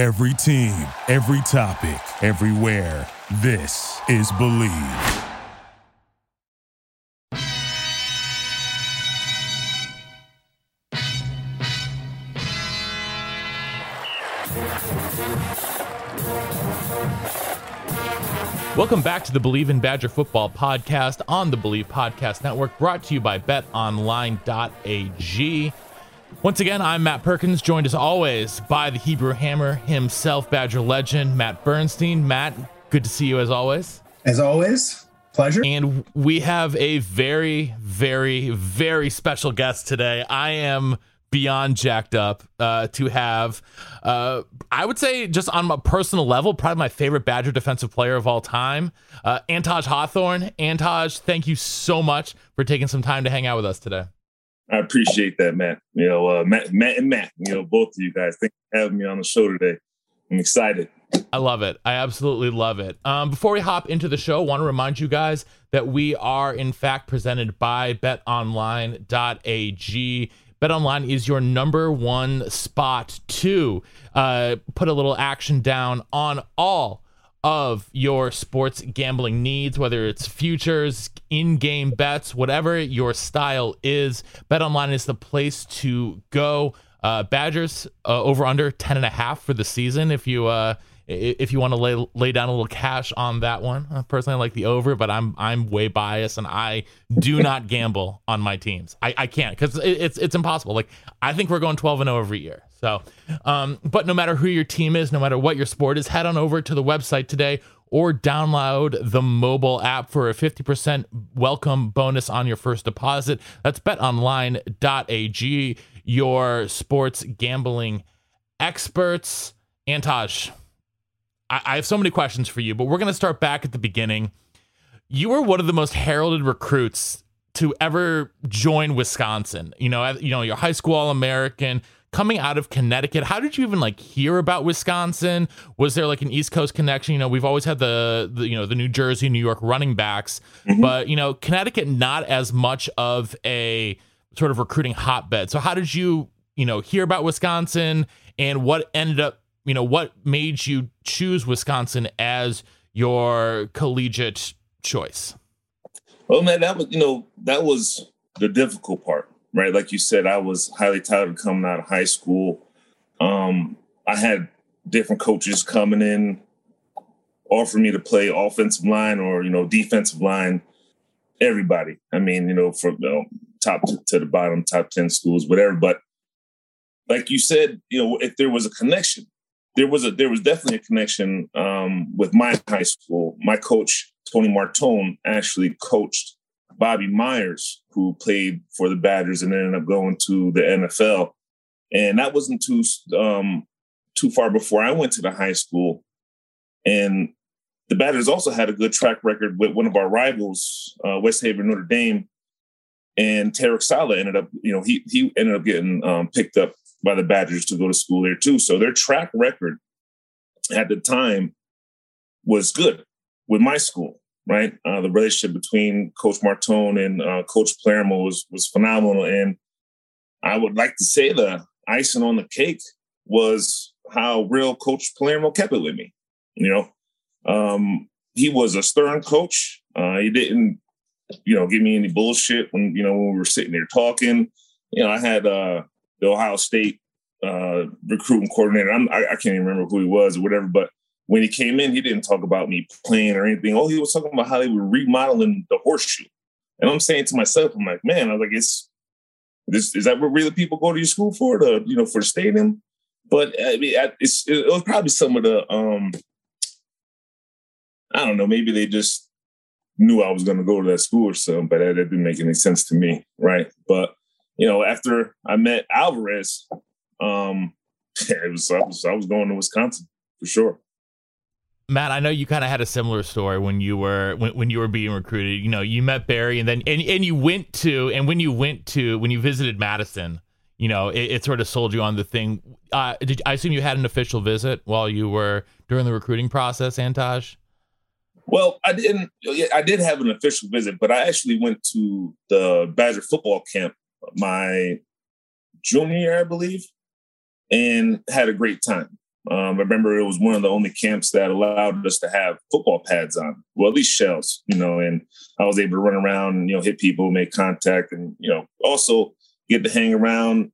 Every team, every topic, everywhere. This is Believe. Welcome back to the Believe in Badger Football podcast on the Believe Podcast Network, brought to you by betonline.ag. Once again, I'm Matt Perkins, joined as always by the Hebrew Hammer himself, Badger legend, Matt Bernstein. Matt, good to see you as always. As always, pleasure. And we have a very, very, very special guest today. I am beyond jacked up uh, to have, uh, I would say, just on a personal level, probably my favorite Badger defensive player of all time, uh, Anttaj Hawthorne. Anttaj, thank you so much for taking some time to hang out with us today. I appreciate that, Matt. You know, uh, Matt, Matt and Matt, you know, both of you guys. Thank you for having me on the show today. I'm excited. I love it. I absolutely love it. Um, before we hop into the show, I want to remind you guys that we are, in fact, presented by betonline.ag. BetOnline is your number one spot to uh, put a little action down on all of your sports gambling needs, whether it's futures, in game bets, whatever your style is. BetOnline is the place to go. Uh, Badgers uh, over under 10 and a half for the season. If you uh, if you want to lay lay down a little cash on that one. Uh, personally, I like the over, but I'm I'm way biased, and I do not gamble on my teams. I, I can't because it, it's it's impossible. Like I think we're going 12 and 0 every year. So, um, but no matter who your team is, no matter what your sport is, head on over to the website today or download the mobile app for a 50% welcome bonus on your first deposit. That's betonline.ag, your sports gambling experts. Anttaj, I, I have so many questions for you, but we're going to start back at the beginning. You were one of the most heralded recruits to ever join Wisconsin. You know, you know, you're high school All American coming out of Connecticut. How did you even like hear about Wisconsin? Was there like an East Coast connection? You know, we've always had the, the you know the New Jersey, New York running backs, mm-hmm. but you know, Connecticut not as much of a sort of recruiting hotbed. So how did you you know hear about Wisconsin and what ended up you know, what made you choose Wisconsin as your collegiate choice? Well, man, that was you know that was the difficult part, right? Like you said, I was highly touted coming out of high school. Um, I had different coaches coming in, offering me to play offensive line or you know defensive line. Everybody, I mean, you know, from you know, top to, to the bottom, top ten schools, whatever. But like you said, you know, if there was a connection, there was a there was definitely a connection um, with my high school. My coach Tony Martone actually coached Bobby Myers, who played for the Badgers and ended up going to the NFL. And that wasn't too um, too far before I went to the high school. And the Badgers also had a good track record with one of our rivals, uh, West Haven Notre Dame. And Tarek Saleh ended up, you know, he he ended up getting um, picked up by the Badgers to go to school there too. So their track record at the time was good with my school, right? Uh, the relationship between Coach Martone and uh, Coach Palermo was was phenomenal, and I would like to say the icing on the cake was how real Coach Palermo kept it with me. You know, um, he was a stern coach. Uh, he didn't, you know, give me any bullshit when you know when we were sitting there talking. You know, I had uh, the Ohio State uh, recruiting coordinator. I, I can't even remember who he was or whatever, but when he came in, he didn't talk about me playing or anything. Oh, he was talking about how they were remodeling the horseshoe. And I'm saying to myself, I'm like, man, I was like, it's this is that what really people go to your school for? The you know for stadium? But I mean, it's it was probably some of the um, I don't know, maybe they just knew I was going to go to that school or something, but that, that didn't make any sense to me, right? But you know, after I met Alvarez, um, it was I, was I was going to Wisconsin for sure. Matt, I know you kind of had a similar story when you were when, when you were being recruited. You know, you met Barry, and then and, and you went to and when you went to when you visited Madison, you know, it, it sort of sold you on the thing. Uh, did I assume you had an official visit while you were during the recruiting process, Anttaj? Well, I didn't. I did have an official visit, but I actually went to the Badger football camp my junior year, I believe, and had a great time. Um, I remember it was one of the only camps that allowed us to have football pads on, well, at least shells, you know, and I was able to run around and, you know, hit people, make contact, and, you know, also get to hang around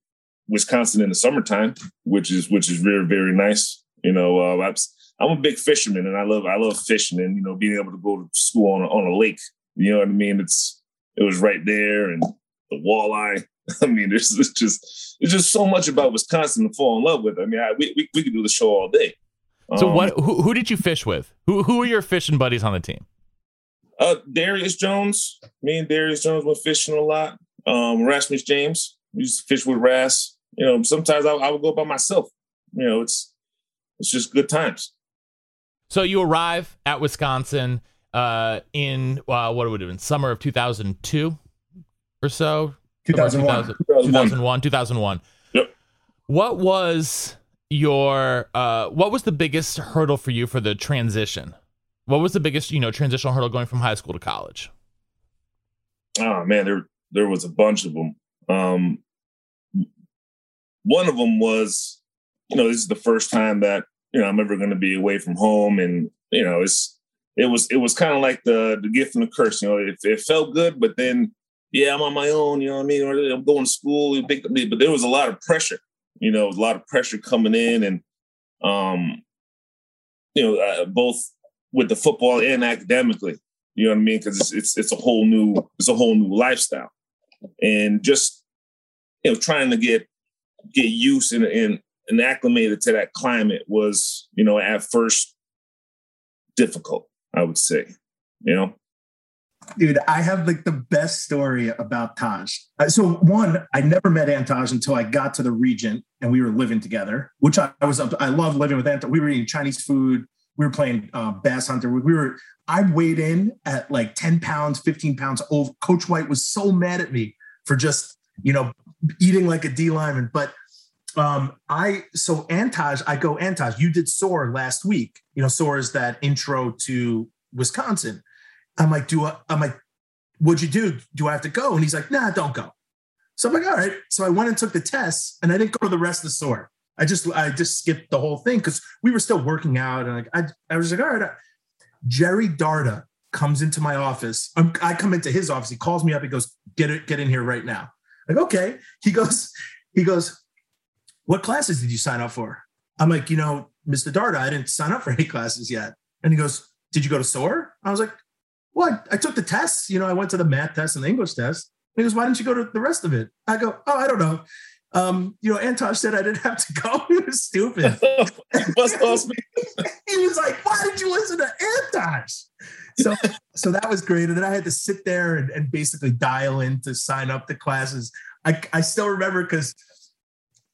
Wisconsin in the summertime, which is, which is very, very nice. You know, uh, I'm, I'm a big fisherman and I love, I love fishing and, you know, being able to go to school on a, on a lake, you know what I mean? It's, it was right there and the walleye. I mean, there's, there's just there's just so much about Wisconsin to fall in love with. I mean, I, we, we we could do the show all day. So um, what? Who, who did you fish with? Who who are your fishing buddies on the team? Uh, Darius Jones. Me and Darius Jones went fishing a lot. Um, Rasmus James. We used to fish with Ras. You know, sometimes I, I would go by myself. You know, it's it's just good times. So you arrive at Wisconsin uh, in uh, what would have been summer of 2002 or so. 2001. 2001. 2001. Yep. What was your uh what was the biggest hurdle for you for the transition? What was the biggest, you know, transitional hurdle going from high school to college? Oh man, there there was a bunch of them. Um one of them was, you know, this is the first time that, you know, I'm ever going to be away from home and, you know, it's it was it was kind of like the the gift and the curse, you know, it, it felt good, but then yeah, I'm on my own, you know what I mean? Or I'm going to school, but there was a lot of pressure, you know, a lot of pressure coming in and, um, you know, uh, both with the football and academically, you know what I mean? Cause it's, it's, it's a whole new, it's a whole new lifestyle and just, you know, trying to get, get used and, and, and acclimated to that climate was, you know, at first difficult, I would say, you know? Dude, I have like the best story about Taj. Uh, so one, I never met Anttaj until I got to the Regent and we were living together, which I, was up. I love living with Anttaj. We were eating Chinese food. We were playing uh, Bass Hunter. We were. I weighed in at like ten pounds, fifteen pounds. Over. Coach White was so mad at me for just you know eating like a D lineman. But um, I so Anttaj, I go Anttaj. You did SOAR last week. You know SOAR is that intro to Wisconsin. I'm like, do I, I'm like, what'd you do? Do I have to go? And he's like, nah, don't go. So I'm like, all right. So I went and took the test and I didn't go to the rest of the SOAR. I just, I just skipped the whole thing because we were still working out. And like, I, I was like, all right. Jerry Darda comes into my office. I'm, i come into his office. He calls me up. He goes, get it, get in here right now. Like, okay. He goes, he goes, what classes did you sign up for? I'm like, you know, Mr. Darda, I didn't sign up for any classes yet. And he goes, did you go to SOAR? I was like, well, I, I, took the tests. You know, I went to the math test and the English test. He goes, why didn't you go to the rest of it? I go, oh, I don't know. Um, you know, Antosh said I didn't have to go. he was stupid. he was like, why did you listen to Antosh? So, so that was great. And then I had to sit there and, and basically dial in to sign up the classes. I, I still remember because,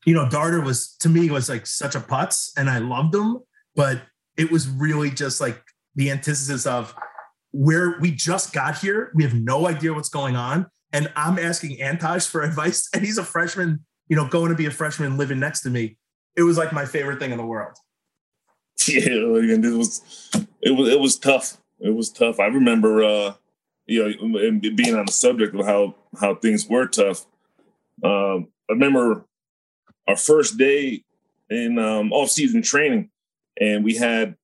you know, Darda was to me was like such a putz and I loved him, but it was really just like the antithesis of where we just got here. We have no idea what's going on. And I'm asking Antosh for advice, and he's a freshman, you know, going to be a freshman living next to me. It was like my favorite thing in the world. Yeah, and it was it was it was tough. It was tough. I remember uh you know and being on the subject of how how things were tough. Um I remember our first day in um off season training and we had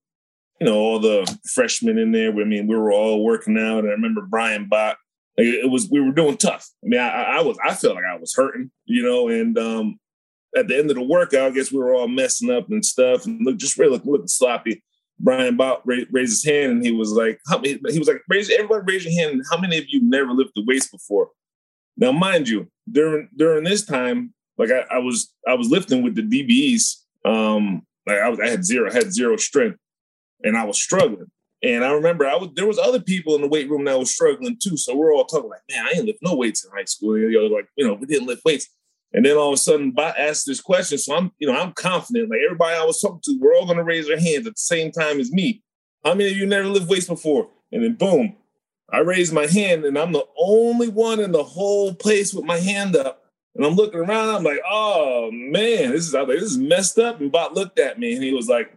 you know, all the freshmen in there. I mean, we were all working out. And I remember Brian Bott. It was we were doing tough. I mean, I, I was I felt like I was hurting, you know. And um, at the end of the workout, I guess we were all messing up and stuff, and look just really looking sloppy. Brian Bott raised his hand and he was like, how many, he was like, raise everybody raise your hand. How many of you never lifted weights before? Now, mind you, during during this time, like I, I was I was lifting with the DBs. Um, like I was I had zero, I had zero strength and I was struggling. And I remember I was there was other people in the weight room that was struggling too. So we're all talking like, man, I ain't lift no weights in high school. You know, like, you know, we didn't lift weights. And then all of a sudden, Bot asked this question. So I'm, you know, I'm confident. Like everybody I was talking to, we're all gonna raise their hands at the same time as me. How many of you never lift weights before? And then boom, I raised my hand, and I'm the only one in the whole place with my hand up. And I'm looking around, I'm like, oh man, this is like, this is messed up. And Bot looked at me and he was like,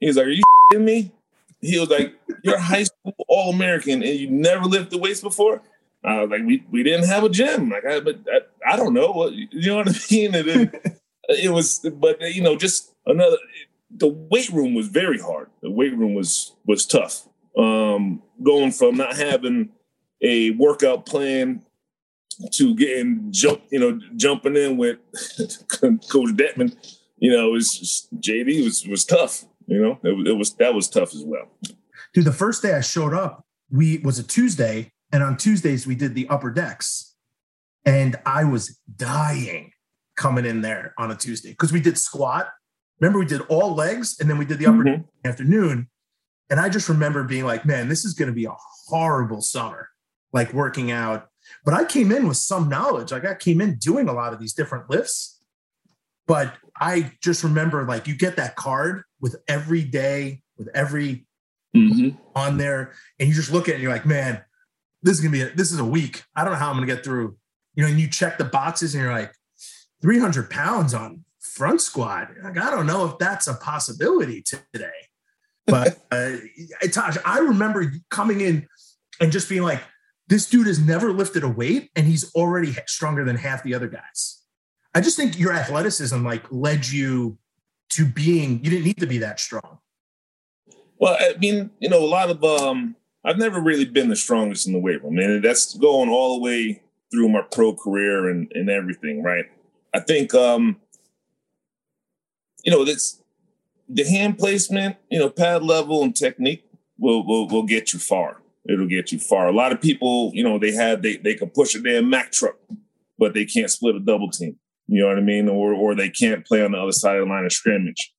he was like, Are you me? He was like, You're a high school all American and you never lifted weights before? I was like, we, we didn't have a gym. Like, I, but I, I don't know what you know what I mean. And then it was, but you know, just another. the weight room was very hard. The weight room was was tough. Um, going from not having a workout plan to getting jump, you know, jumping in with Coach Dettmann, you know, it was just, JD was was tough. You know, it, it was that was tough as well. Dude, the first day I showed up, we was a Tuesday, and on Tuesdays we did the upper decks, and I was dying coming in there on a Tuesday because we did squat. Remember, we did all legs, and then we did the upper mm-hmm. afternoon. And I just remember being like, man, this is going to be a horrible summer, like working out. But I came in with some knowledge. Like I came in doing a lot of these different lifts. But I just remember like you get that card with every day, with every mm-hmm. on there, and you just look at it and you're like, man, this is gonna be a, this is a week. I don't know how I'm gonna get through. You know, and you check the boxes and you're like, 300 pounds on front squat. Like, I don't know if that's a possibility today. But uh, Taj, I remember coming in and just being like, this dude has never lifted a weight and he's already stronger than half the other guys. I just think your athleticism like led you to being you didn't need to be that strong. Well, I mean, you know, a lot of um I've never really been the strongest in the weight room. and that's going all the way through my pro career and, and everything, right? I think um you know, this the hand placement, you know, pad level and technique will will will get you far. It'll get you far. A lot of people, you know, they have they they can push a damn Mack truck, but they can't split a double team. You know what I mean? Or or they can't play on the other side of the line of scrimmage.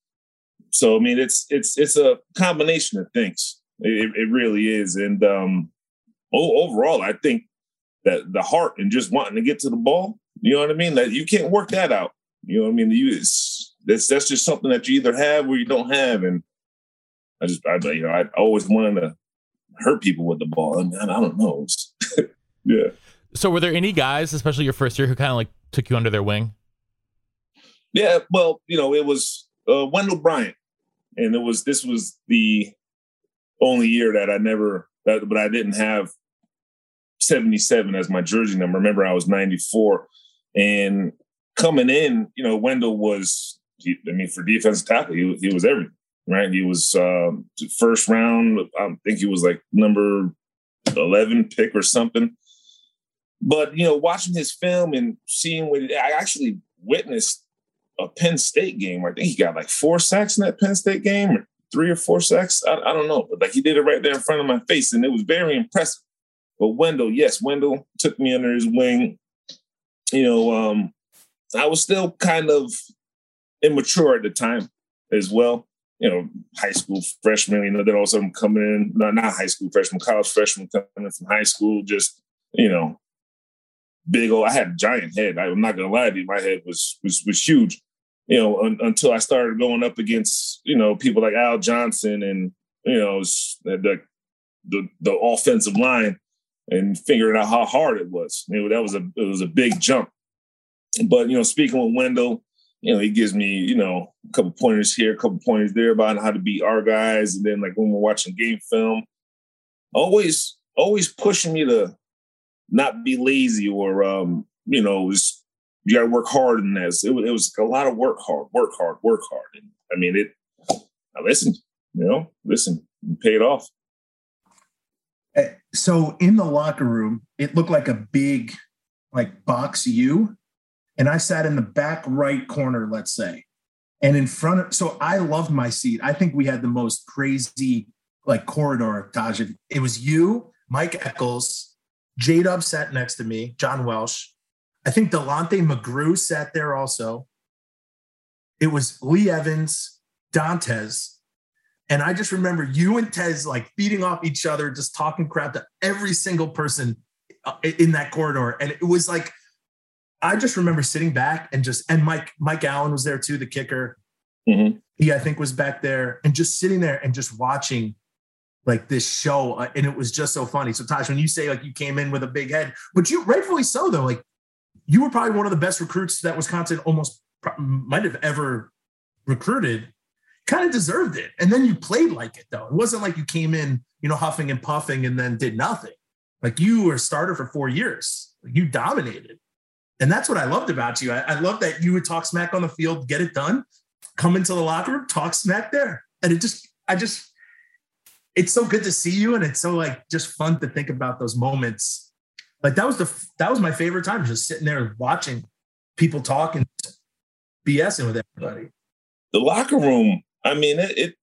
So I mean, it's it's it's a combination of things. It, it really is. And um, overall, I think that the heart and just wanting to get to the ball, you know what I mean? That you can't work that out. You know what I mean? You it's, that's that's just something that you either have or you don't have. And I just I you know I always wanted to hurt people with the ball. I, mean, I don't know. yeah. So were there any guys, especially your first year, who kind of like took you under their wing? Yeah, well, you know, it was uh, Wendell Bryant, and it was this was the only year that I never that, but I didn't have 77 as my jersey number. Remember, I was 94, and coming in, you know, Wendell was, I mean, for defensive tackle, he, he was everything, right? He was um, first round. I think he was like number 11 pick or something. But, you know, watching his film and seeing what I actually witnessed a Penn State game. I think he got like four sacks in that Penn State game, or three or four sacks. I, I don't know, but like he did it right there in front of my face, and it was very impressive. But Wendell, yes, Wendell took me under his wing. You know, um, I was still kind of immature at the time as well. You know, high school freshman, you know, then all of a sudden coming in, not, not high school freshman, college freshman coming in from high school, just, you know, big old, I had a giant head. I'm not gonna lie to you, my head was was was huge you know, un, until I started going up against, you know, people like Al Johnson and, you know, the, the, the offensive line and figuring out how hard it was. You know, that was a, it was a big jump. But, you know, speaking with Wendell, you know, he gives me, you know, a couple pointers here, a couple pointers there about how to beat our guys. And then like when we're watching game film, always, always pushing me to not be lazy or, um, you know, just you got to work hard in this. It, it, was a lot of work hard, work hard, work hard. And I mean, it, I listened, you know, listen, paid off. Eh, so in the locker room, it looked like a big, like box U. And I sat in the back right corner, let's say. And in front of, so I loved my seat. I think we had the most crazy, like corridor, Taj. It was you, Mike Eccles, J Dub sat next to me, John Welsh, I think Delonte McGrew sat there also. It was Lee Evans, Dantes. And I just remember you and Tez like beating off each other, just talking crap to every single person uh, in that corridor. And it was like, I just remember sitting back and just, and Mike, Mike Allen was there too, the kicker. Mm-hmm. He, I think, was back there and just sitting there and just watching like this show. Uh, and it was just so funny. So, Tosh, when you say like you came in with a big head, but you rightfully so, though, like you were probably one of the best recruits that Wisconsin almost might have ever recruited. Kind of deserved it. And then you played like it, though. It wasn't like you came in, you know, huffing and puffing and then did nothing. Like you were a starter for four years. You dominated. And that's what I loved about you. I, I love that you would talk smack on the field, get it done. come into the locker room, talk smack there. And it just, I just, it's so good to see you. And it's so like just fun to think about those moments. Like that was the, that was my favorite time, just sitting there watching people talk and BSing with everybody. The locker room, I mean, it, it,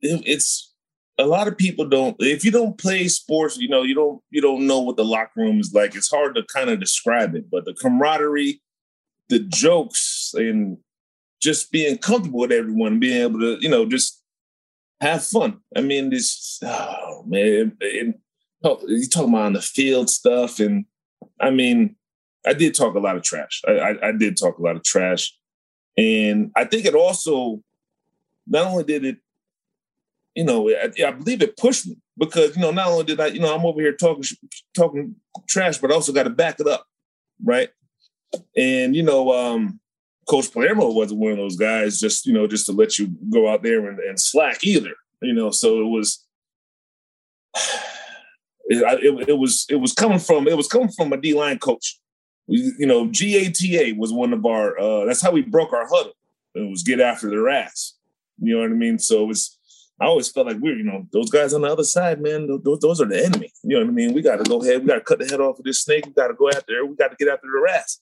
it it's, a lot of people don't if you don't play sports you know you don't you don't know what the locker room is like it's hard to kind of describe it but the camaraderie the jokes and just being comfortable with everyone, being able to, you know, just have fun. I mean, this, oh man, you talking about on the field stuff, and I mean, I did talk a lot of trash. I, I, I did talk a lot of trash, and I think it also not only did it, you know, I, I believe it pushed me because you know not only did I, you know, I'm over here talking talking trash, but I also got to back it up, right? And you know, um, Coach Palermo wasn't one of those guys just you know just to let you go out there and, and slack either. You know, so it was. It, it, it, was it was coming from it was coming from a D line coach. We, you know, GATA was one of our. Uh, that's how we broke our huddle. It was get after their ass. You know what I mean? So it was. I always felt like we're, you know, those guys on the other side, man. Those, those are the enemy. You know what I mean? We got to go ahead. We got to cut the head off of this snake. We got to go after. We got to get after their ass.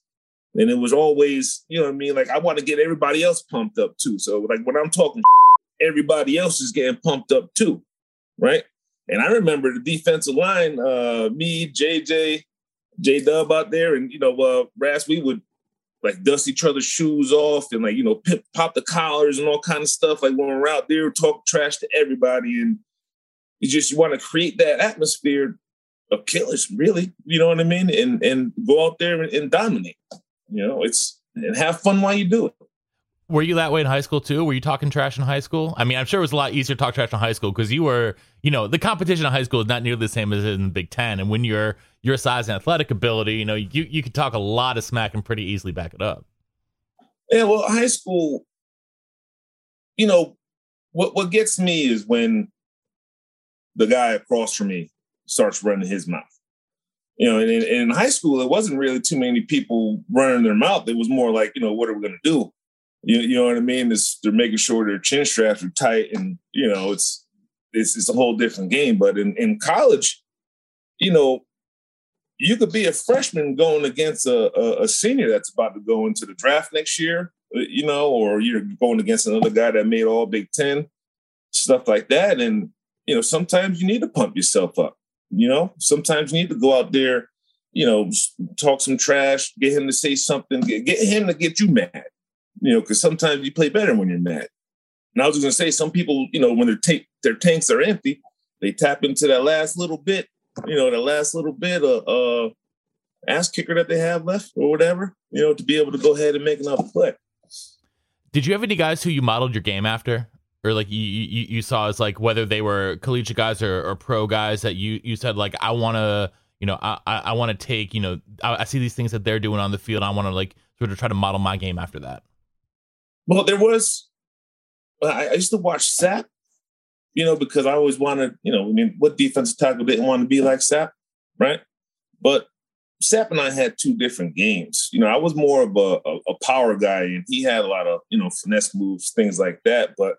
And it was always, you know what I mean? Like I want to get everybody else pumped up too. So like when I'm talking, everybody else is getting pumped up too, right? And I remember the defensive line, uh, me, JJ, J Dub out there, and you know, uh, Ras, we would like dust each other's shoes off and like you know pip, pop the collars and all kind of stuff. Like when we're out there, talk trash to everybody, and you just you want to create that atmosphere of killers, really. You know what I mean? And and go out there and, and dominate. You know, it's and have fun while you do it. Were you that way in high school too? Were you talking trash in high school? I mean, I'm sure it was a lot easier to talk trash in high school because you were, you know, the competition in high school is not nearly the same as in the Big Ten. And when you're your size and athletic ability, you know, you you could talk a lot of smack and pretty easily back it up. Yeah, well, high school, you know, what what gets me is when the guy across from me starts running his mouth you know, and in, in, high school, it wasn't really too many people running their mouth. It was more like, you know, what are we going to do? You, you know what I mean? It's, they're making sure their chin straps are tight, and you know, it's it's, it's a whole different game. But in, in college, you know, you could be a freshman going against a, a, a senior that's about to go into the draft next year, uh, you know, or you're going against another guy that made all Big Ten, stuff like that. And you know, sometimes you need to pump yourself up. You know, sometimes you need to go out there, you know, talk some trash, get him to say something, get, get him to get you mad. You know, because sometimes you play better when you're mad. And I was just going to say, some people, you know, when their ta- their tanks are empty, they tap into that last little bit, you know, the last little bit of uh, ass kicker that they have left or whatever, you know, to be able to go ahead and make another play. Did you have any guys who you modeled your game after? or like you, you, you saw as like whether they were collegiate guys or, or pro guys that you you said like I want to you know I I, want to take you know I, I, see these things that they're doing on the field I want to like sort of try to model my game after that. Well, there was I, I used to watch Sapp, you know, because I always wanted you know I mean what defensive tackle didn't want to be like Sapp, right? But Sapp and I had two different games. You know, I was more of a, a, a power guy, and he had a lot of you know finesse moves, things like that. But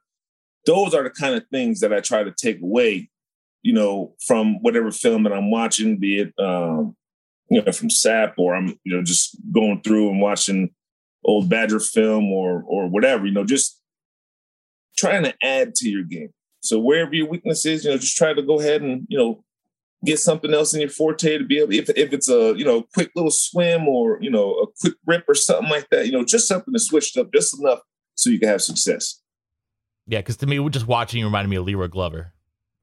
those are the kind of things that I try to take away, you know, from whatever film that I'm watching, be it um, you know, from Sapp or I'm, you know, just going through and watching old Badger film or or whatever, you know, just trying to add to your game. So wherever your weakness is, you know, just try to go ahead and, you know, get something else in your forte to be able if, if it's a you know quick little swim or you know a quick rip or something like that you know just something to switch up just enough so you can have success yeah, because to me, we're just watching you reminded me of Leroy Glover.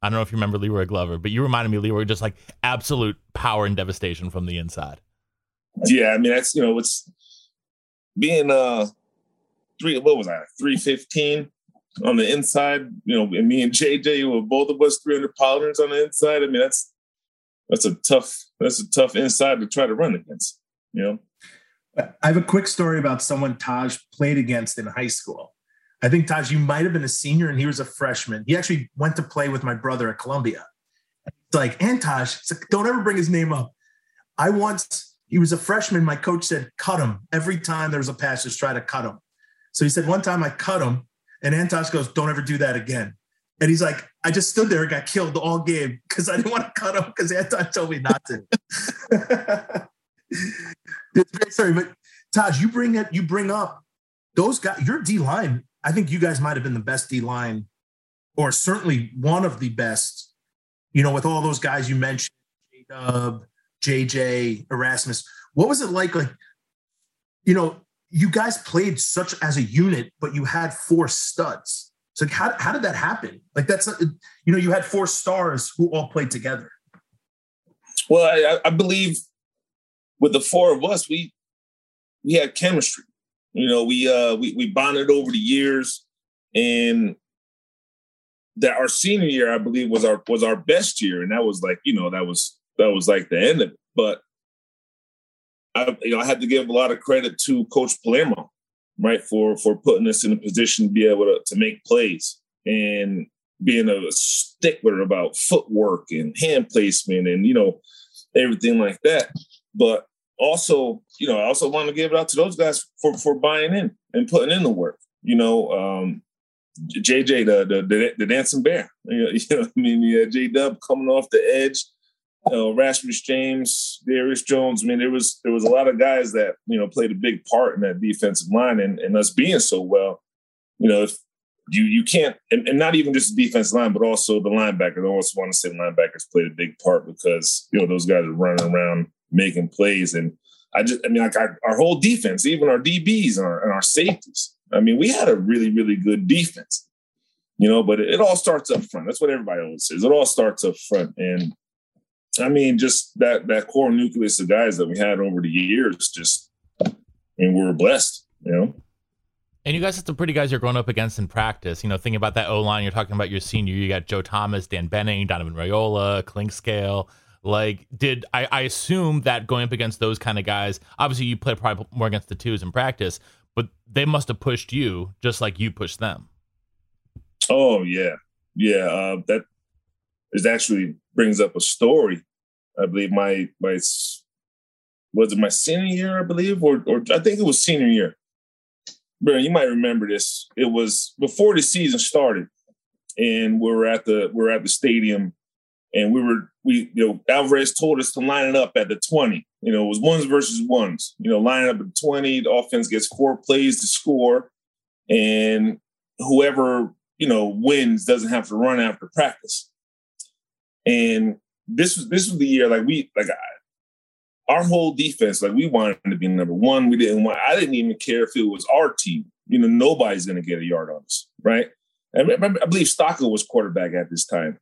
I don't know if you remember Leroy Glover, but you reminded me of Leroy just like absolute power and devastation from the inside. Yeah, I mean that's you know it's being uh three what was that three fifteen on the inside, you know, and me and JJ were both of us three hundred pounders on the inside. I mean that's that's a tough that's a tough inside to try to run against. You know. I have a quick story about someone Taj played against in high school. I think Taj, you might have been a senior and he was a freshman. He actually went to play with my brother at Columbia. It's like, and Taj, like, don't ever bring his name up. I once, he was a freshman. My coach said, cut him. Every time there was a pass, just try to cut him. So he said, one time I cut him And Antosh goes, Don't ever do that again. And he's like, I just stood there and got killed all game because I didn't want to cut him because Anton told me not to. it's great story. But Taj, you bring it, you bring up those guys, your D line. I think you guys might have been the best D line, or certainly one of the best, you know, with all those guys you mentioned, J Dub, JJ, Erasmus. What was it like? Like, you know, you guys played such as a unit, but you had four studs. So how, how did that happen? Like that's you know you had four stars who all played together. Well, I, I believe with the four of us, we we had chemistry. You know, we uh we we bonded over the years, and that our senior year, I believe, was our was our best year, and that was like you know that was that was like the end of it. But I you know I had to give a lot of credit to Coach Palermo right? For for putting us in a position to be able to, to make plays and being a stickler about footwork and hand placement and you know everything like that. But also, you know, I also want to give it out to those guys for for buying in and putting in the work. You know, um, JJ, the the the, dancing bear. You know, you know I mean, yeah, J Dub coming off the edge you know, Rasmus James, Darius Jones. I mean, there was there was a lot of guys that you know played a big part in that defensive line and, and us being so well. You know, if you you can't, and, and not even just the defensive line, but also the linebackers. I also want to say linebackers played a big part because you know those guys are running around making plays, and I just, I mean, like our, our whole defense, even our DBs and our, and our safeties. I mean, we had a really really good defense you know, but it, all starts up front. That's what everybody always says. It all starts up front. And I mean, just that that core nucleus of guys that we had over the years, just I mean, we were blessed, you know. And you guys have some pretty guys you're going up against in practice. You know, thinking about that O line, you're talking about your senior. You got Joe Thomas, Dan Buenning, Donovan Raiola, Clinkscale. Like, did I, I assume that going up against those kind of guys? Obviously, you play probably more against the twos in practice, but they must have pushed you just like you pushed them. Oh yeah, yeah. Uh, that is actually brings up a story. I believe my my was it my senior year, I believe, or or I think it was senior year. Bro, you might remember this. It was before the season started, and we were at the we were at the stadium, and we were we you know Alvarez told us to line it up at the twenty. You know, it was ones versus ones. You know, line up at twenty. The offense gets four plays to score, and whoever you know wins doesn't have to run after practice. And this was this was the year like we like I, our whole defense like we wanted to be number one. We didn't want. I didn't even care if it was our team. You know, nobody's going to get a yard on us, right? And I, I believe Stocco was quarterback at this time.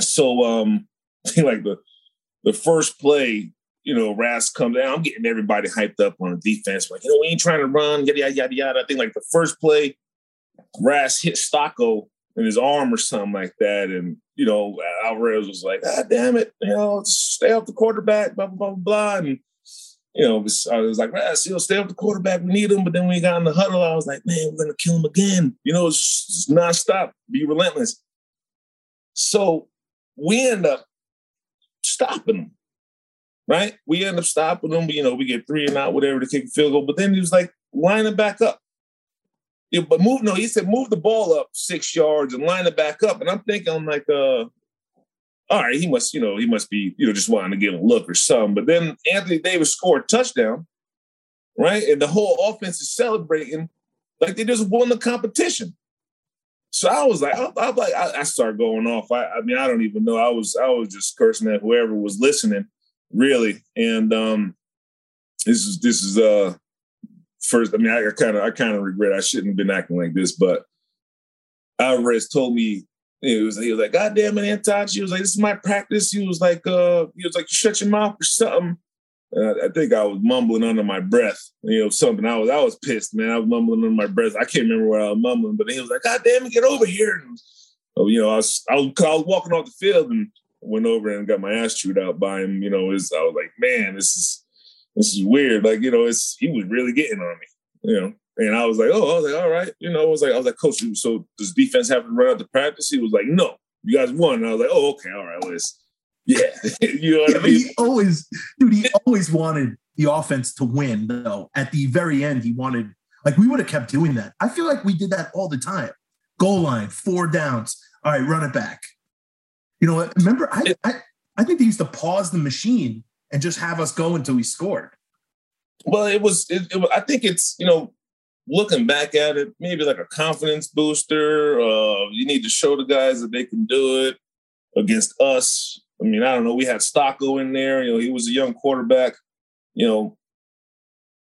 So, um, like the the first play, you know, Ras comes down. I'm getting everybody hyped up on the defense. Like, you know, we ain't trying to run, yada yada yada yada. I think like the first play, Ras hit Stocco in his arm or something like that. And, you know, Alvarez was like, ah, damn it, you know, stay off the quarterback, blah, blah, blah, blah. And, you know, I was like, you know, stay off the quarterback, we need him. But then when we got in the huddle, I was like, man, we're going to kill him again. You know, it's just nonstop, be relentless. So we end up stopping him, right? We end up stopping him. You know, we get three and out, whatever, to kick a field goal. But then he was like, line it back up. But move no, he said move the ball up six yards and line it back up. And I'm thinking, I'm like, uh, all right, he must, you know, he must be, you know, just wanting to get a look or something. But then Anthony Davis scored a touchdown, right? And the whole offense is celebrating like they just won the competition. So I was like, I, I like, I, I started going off. I, I mean, I don't even know. I was, I was just cursing at whoever was listening, really. And um, this is, this is, uh, first, I mean, I kind of, I kind of regret I shouldn't have been acting like this, but Alvarez told me he was, he was like, God damn it, Antosh. He was like, this is my practice. He was like, uh, he was like, shut your mouth or something. And I, I, think I was mumbling under my breath, you know, something. I was, I was pissed, man. I was mumbling under my breath. I can't remember what I was mumbling, but he was like, God damn it, get over here. And, oh, you know, I was, I was, I was walking off the field and went over and got my ass chewed out by him. You know, was, I was like, man, this is, this is weird. Like, you know, it's he was really getting on me, you know. And I was like, oh, I was like, all right, you know, I was like, I was like, coach, so does defense have to run out to practice? He was like, no, you guys won. And I was like, oh, okay, all right, well, it's, yeah, you know what yeah, I mean. He always, dude, he always wanted the offense to win, though. At the very end, he wanted Like we would have kept doing that. I feel like we did that all the time. Goal line, four downs. All right, run it back. You know what? Remember, I, I I think they used to pause the machine and just have us go until we scored. Well, it was. It, it, I think it's you know, looking back at it, maybe like a confidence booster. Uh, you need to show the guys that they can do it against us. I mean, I don't know. We had Stocco in there. You know, he was a young quarterback. You know,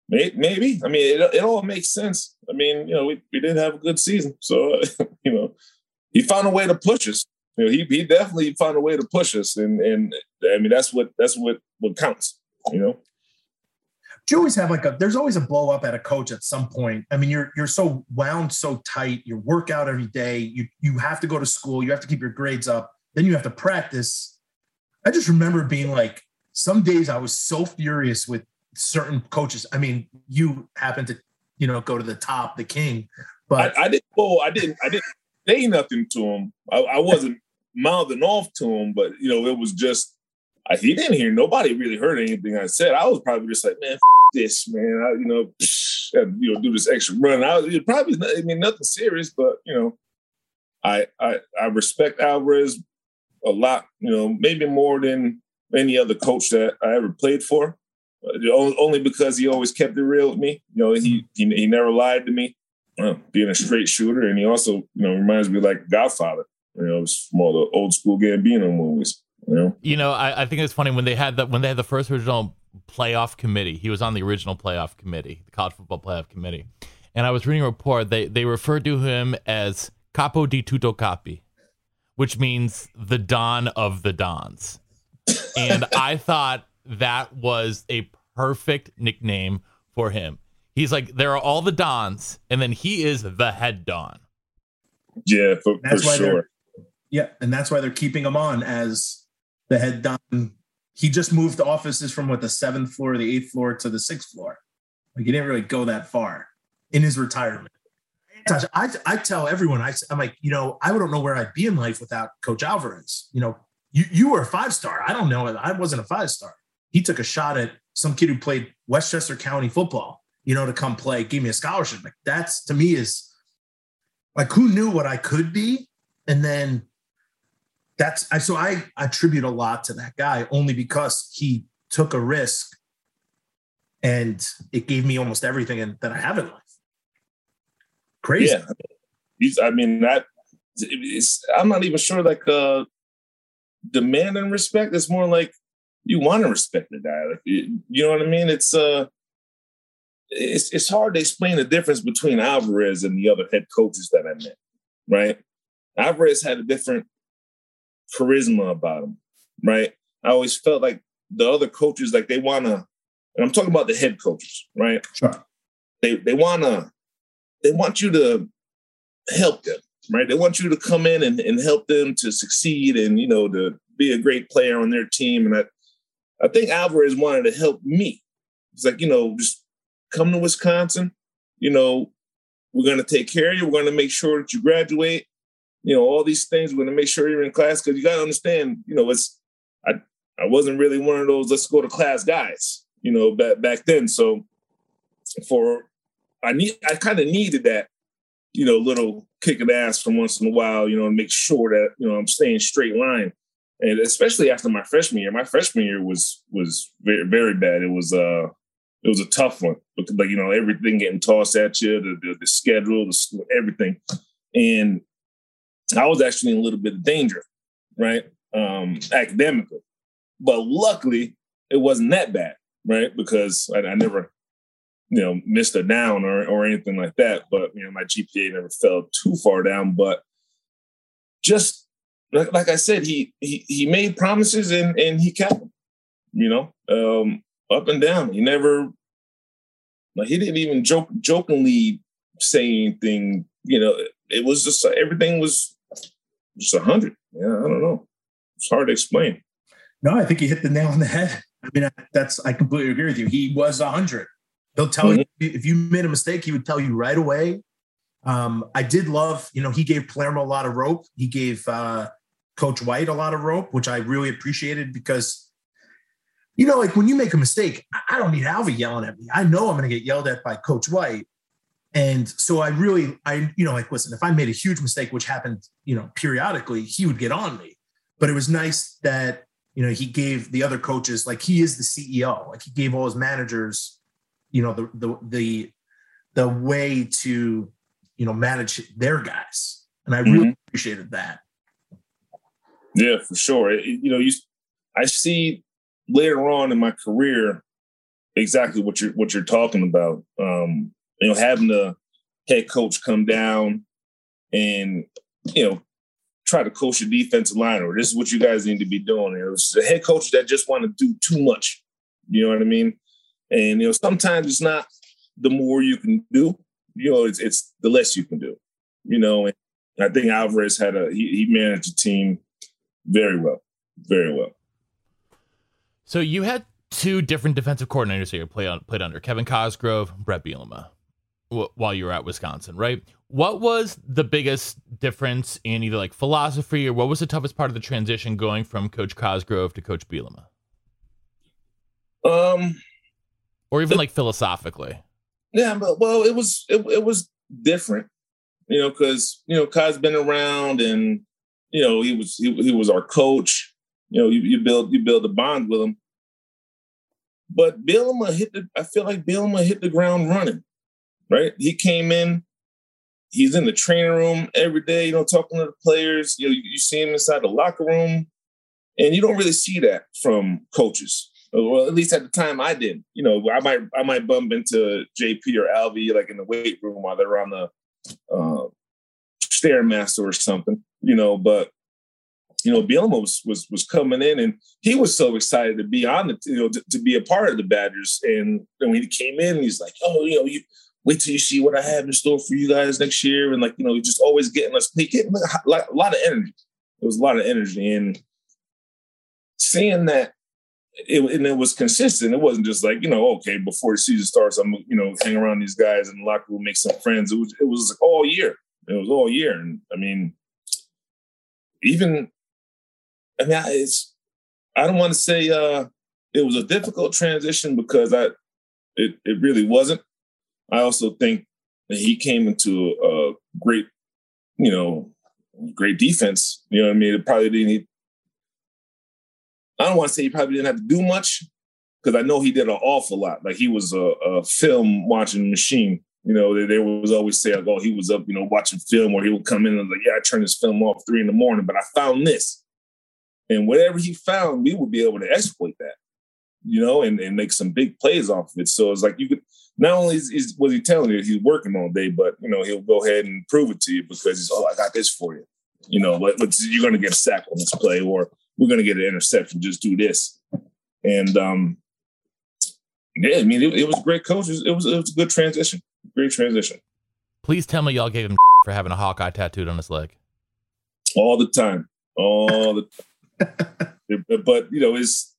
maybe. I mean, it, it all makes sense. I mean, you know, we, we did have a good season, so you know, he found a way to push us. You know, he he definitely found a way to push us, and and I mean, that's what that's what what counts. You know you always have like a there's always a blow up at a coach at some point. I mean, you're you're so wound so tight, you work out every day, you you have to go to school, you have to keep your grades up, then you have to practice. I just remember being like some days I was so furious with certain coaches. I mean, you happen to, you know, go to the top, the king, but I, I didn't oh, I didn't I didn't say nothing to him. I, I wasn't mouthing off to him, but you know, it was just I, he didn't hear nobody really heard anything I said. I was probably just like, man, this, man. I, you know, you know, do this extra run. I was probably, I mean, nothing serious, but you know, I I I respect Alvarez a lot. You know, maybe more than any other coach that I ever played for. Only because he always kept it real with me. You know, he he, he never lied to me. Uh, being a straight shooter, and he also, you know, reminds me like Godfather. You know, it's more the old school Gambino movies. You know, you know, I, I think it's funny when they had that when they had the first original playoff committee. He was on the original playoff committee, the college football playoff committee. And I was reading a report. They they referred to him as Capo di Tutto Capi, which means the Don of the Dons. and I thought that was a perfect nickname for him. He's like, there are all the Dons, and then he is the head Don. Yeah, for, for sure. Yeah, and that's why they're keeping him on as the head Don he just moved offices from what the seventh floor, the eighth floor to the sixth floor. Like he didn't really go that far in his retirement. I, I tell everyone, I, I'm like, you know, I don't know where I'd be in life without Coach Alvarez. You know, you, you were a five star. I don't know. I wasn't a five star. He took a shot at some kid who played Westchester County football, you know, to come play, gave me a scholarship. Like that's to me is like who knew what I could be. And then that's I so I attribute a lot to that guy only because he took a risk and it gave me almost everything in, that I have in life. Crazy. Yeah. I mean, that I'm not even sure like uh demand and respect. It's more like you want to respect the guy. Like you know what I mean? It's uh it's it's hard to explain the difference between Alvarez and the other head coaches that I met, right? Alvarez had a different charisma about him, right? I always felt like the other coaches, like they wanna, and I'm talking about the head coaches, right? Sure. They they wanna, they want you to help them, right? They want you to come in and, and help them to succeed and you know to be a great player on their team. And I I think Alvarez wanted to help me. It's like, you know, just come to Wisconsin, you know, we're gonna take care of you, we're gonna make sure that you graduate you know, all these things. We're gonna make sure you're in class because you gotta understand, you know, it's I I wasn't really one of those let's go to class guys, you know, back back then. So for I need I kind of needed that, you know, little kick of ass from once in a while, you know, and make sure that, you know, I'm staying straight line. And especially after my freshman year, my freshman year was was very very bad. It was uh it was a tough one like you know everything getting tossed at you, the the, the schedule, the school, everything, and I was actually in a little bit of danger, right? Um, academically. But luckily, it wasn't that bad, right? Because I, I never, you know, missed a down or, or anything like that. But, you know, my GPA never fell too far down. But just like, like I said, he, he, he made promises and, and he kept them, you know, um, up and down. He never, like, he didn't even joke, jokingly say anything, you know, it was just everything was just a hundred. Yeah, I don't know. It's hard to explain. No, I think you hit the nail on the head. I mean, that's I completely agree with you. He was a hundred. He'll tell mm-hmm. you if you made a mistake, he would tell you right away. Um, I did love, you know, he gave Palermo a lot of rope. He gave uh, Coach White a lot of rope, which I really appreciated because, you know, like when you make a mistake, I don't need Alvy yelling at me. I know I'm going to get yelled at by Coach White, And so I really, I, you know, like, listen, if I made a huge mistake, which happened, you know, periodically, he would get on me. But it was nice that, you know, he gave the other coaches, like he is the CEO, like he gave all his managers, you know, the, the, the, the way to, you know, manage their guys. And I really mm-hmm. appreciated that. Yeah, for sure. It, you know, you, I see later on in my career exactly what you're what you're talking about. Um, you know, having the head coach come down and you know try to coach the defensive line, or this is what you guys need to be doing. It was the head coach that just want to do too much. You know what I mean? And you know, sometimes it's not the more you can do. You know, it's it's the less you can do. You know, and I think Alvarez had a he, he managed the team very well, very well. So you had two different defensive coordinators here play on, played under Kevin Cosgrove, Brett Bielema, w- while you were at Wisconsin, right? What was the biggest difference in either like philosophy or what was the toughest part of the transition going from Coach Cosgrove to Coach Bielema? Um, or even the, like philosophically. Yeah, but well, it was it, it was different, you know, because you know Cos been around and you know he was he, he was our coach. You know, you, you build you build a bond with him but Bielema hit the, I feel like Bielema hit the ground running, right? He came in, he's in the training room every day, you know, talking to the players. You know, you, see him inside the locker room, and you don't really see that from coaches. Well, at least at the time I didn't. You know, I might I might bump into JP or Alvy like in the weight room while they're on the uh, stairmaster or something. You know, but you know, Bielema was, was, was coming in and he was so excited to be on the, you know, to, to be a part of the Badgers. And, when he came in, he's like, oh, you know, you wait till you see what I have in store for you guys next year. And like, you know, just always getting us, getting a lot of energy. It was a lot of energy. And seeing that, it, and it was consistent. It wasn't just like, you know, okay, before the season starts, I'm, you know, hang around these guys in the locker room, make some friends. It was, it was all year. It was all year. And I mean, even I mean, it's I don't want to say uh, it was a difficult transition because I it it really wasn't. I also think that he came into a great, you know, great defense. You know what I mean? It probably didn't. I don't want to say he probably didn't have to do much because I know he did an awful lot. Like he was a, a film watching machine. You know, they, they was always say like, "Oh, he was up, you know, watching film," or he would come in and like, "Yeah, I turned this film off three in the morning, but I found this." And whatever he found, we would be able to exploit that, you know, and, and make some big plays off of it. So it's like you could not only is, is was he telling you he's working all day, but you know, he'll go ahead and prove it to you because he's, oh, I got this for you. You know, let, let's you're gonna get a sack on this play, or we're gonna get an interception, just do this. And um yeah, I mean it, it was great coaches. It was it was a good transition. Great transition. Please tell me y'all gave him for having a Hawkeye tattooed on his leg. All the time. All the but you know, is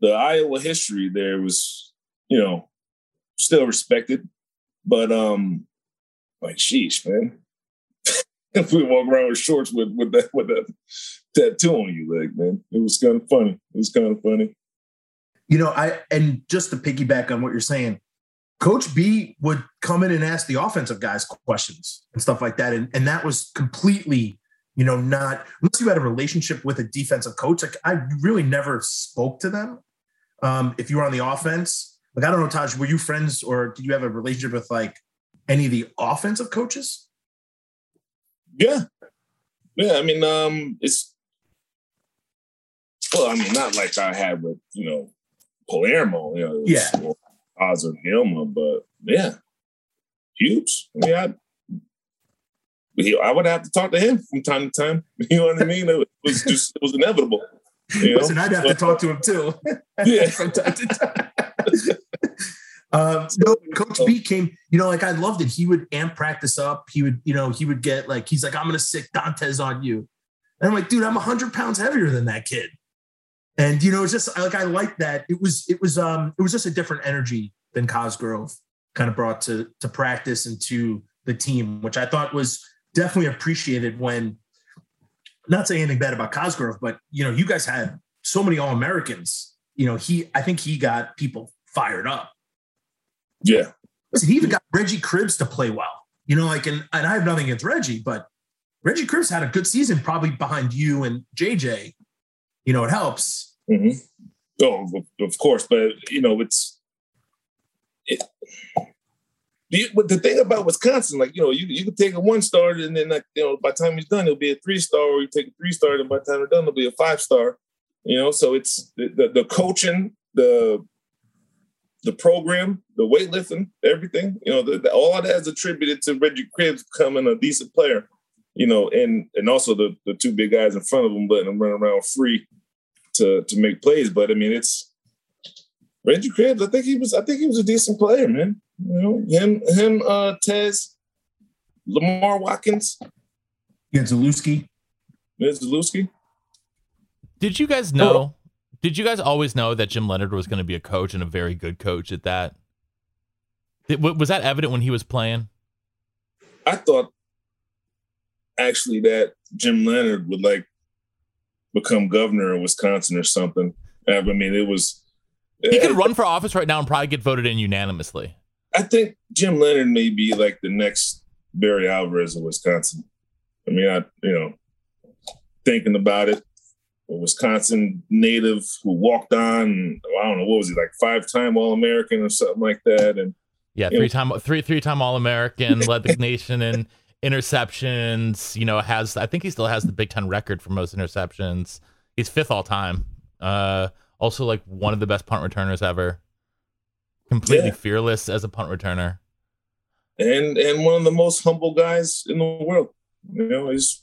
the Iowa history there was, you know, still respected, but um, like sheesh, man. if we walk around with shorts with with that with that tattoo on your leg, man, it was kind of funny. It was kind of funny. You know, I and just to piggyback on what you're saying, Coach B would come in and ask the offensive guys questions and stuff like that, and and that was completely you know, not unless you had a relationship with a defensive coach. Like I really never spoke to them. Um, if you were on the offense, like I don't know, Taj, were you friends or did you have a relationship with like any of the offensive coaches? Yeah. Yeah. I mean, um, it's well, I mean, not like I had with, you know, Palermo, you know, yeah. Oz or Gilma, but yeah, huge. I mean, I I would have to talk to him from time to time. You know what I mean? It was just it was inevitable. You know? Listen, I'd have to talk to him too. Yeah, from time to time. um, no, Coach B came. You know, like I loved it. He would amp practice up. He would, you know, he would get like he's like, I'm gonna sick Dantes on you, and I'm like, dude, I'm hundred pounds heavier than that kid. And you know, it's just like I like that. It was it was um it was just a different energy than Cosgrove kind of brought to to practice and to the team, which I thought was definitely appreciated when not saying anything bad about Cosgrove, but you know, you guys had so many All Americans. You know, he I think he got people fired up. Yeah. Listen, he even got Reggie Cribbs to play well. You know, like, and, and I have nothing against Reggie, but Reggie Cripps had a good season probably behind you and JJ. You know, it helps. Mm-hmm. Oh, of course, but you know, it's it. The, but the thing about Wisconsin, like you know, you you can take a one star and then like you know, by the time he's done, it'll be a three star, or you take a three star, and by the time they're done, it'll be a five star. You know, so it's the, the, the coaching, the the program, the weightlifting, everything. You know, the, the, all that is attributed to Reggie Cripps becoming a decent player. You know, and and also the the two big guys in front of him letting him run around free to to make plays. But I mean, it's Reggie Cripps. I think he was. I think he was a decent player, man. You know, him, him, uh, Tez, Lamar Watkins, yeah, Zalewski, Zalewski. Did you guys know? Did you guys always know that Jim Leonhard was going to be a coach and a very good coach at that? Was that evident when he was playing? I thought actually that Jim Leonhard would like become governor of Wisconsin or something. I mean, it was. He could eh, run for office right now and probably get voted in unanimously. I think Jim Leonhard may be like the next Barry Alvarez of Wisconsin. I mean, I you know, thinking about it, a Wisconsin native who walked on. I don't know what was he like, five time All American or something like that, and yeah, three time three three time All American, led the nation in interceptions. You know, has I think he still has the Big Ten record for most interceptions. He's fifth all time. Uh, also like one of the best punt returners ever. Completely yeah. fearless as a punt returner. And and one of the most humble guys in the world. You know, he's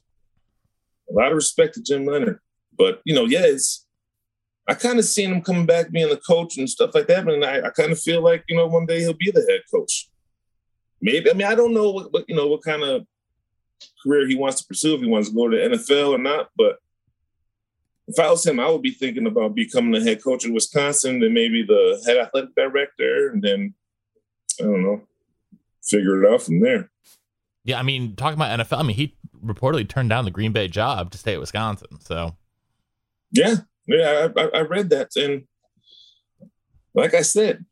a lot of respect to Jim Leonhard. But you know, yeah, it's I kind of seen him coming back being the coach and stuff like that. And I, I kind of feel like, you know, one day he'll be the head coach. Maybe. I mean, I don't know what, what, you know, what kind of career he wants to pursue, if he wants to go to the NFL or not. But if I was him, I would be thinking about becoming the head coach in Wisconsin, then maybe the head athletic director, and then I don't know, figure it out from there. Yeah, I mean, talking about NFL, I mean, he reportedly turned down the Green Bay job to stay at Wisconsin. So yeah, yeah, I, I read that, and like I said,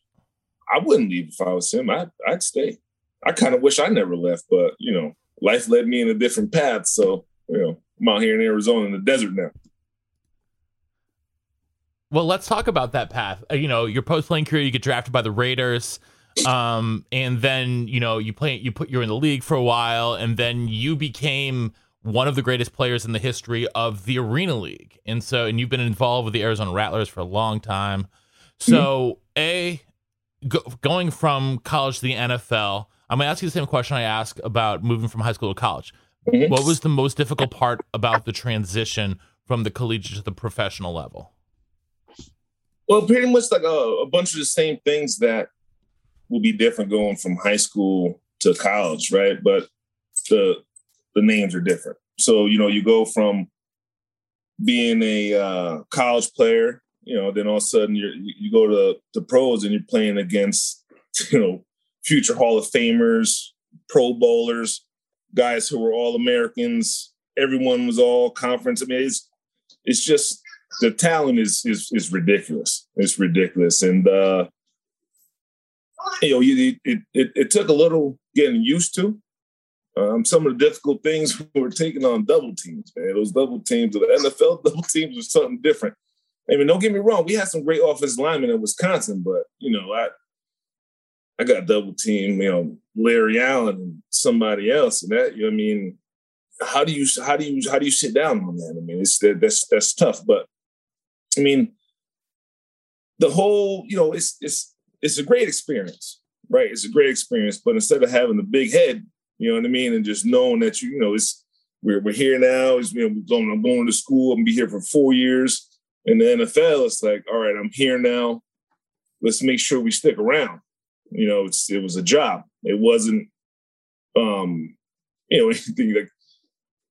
I wouldn't leave if I was him. I, I'd stay. I kind of wish I never left, but you know, life led me in a different path. So you know, I'm out here in Arizona in the desert now. Well, let's talk about that path. Uh, you know, your post playing career, you get drafted by the Raiders, um, and then you know you play, you put you're in the league for a while, and then you became one of the greatest players in the history of the Arena League. And so, and you've been involved with the Arizona Rattlers for a long time. So, mm-hmm. A, go, going from college to the NFL, I'm going to ask you the same question I asked about moving from high school to college. Mm-hmm. What was the most difficult part about the transition from the collegiate to the professional level? Well, pretty much like a, a bunch of the same things that will be different going from high school to college, right? But the the names are different. So, you know, you go from being a uh, college player, you know, then all of a sudden you you go to the pros and you're playing against, you know, future Hall of Famers, Pro Bowlers, guys who were all Americans. Everyone was all conference. I mean, it's it's just the talent is is is ridiculous. It's ridiculous, and uh, you know, you, it, it it took a little getting used to um, some of the difficult things we were taking on double teams, man. Those double teams, the NFL double teams was something different. I mean, don't get me wrong, we had some great offensive linemen in Wisconsin, but you know, I I got double team, you know, Larry Allen and somebody else, and that you know, I mean, how do you how do you how do you sit down on that? I mean, it's that that's that's tough, but I mean, the whole you know, it's it's it's a great experience, right? It's a great experience, but instead of having the big head, you know what I mean? And just knowing that you, you know, it's we're, we're here now. It's, you know, going, I'm going to school. I'm gonna be here for four years. In the NFL, it's like, all right, I'm here now. Let's make sure we stick around. You know, it's it was a job. It wasn't, um, you know, anything like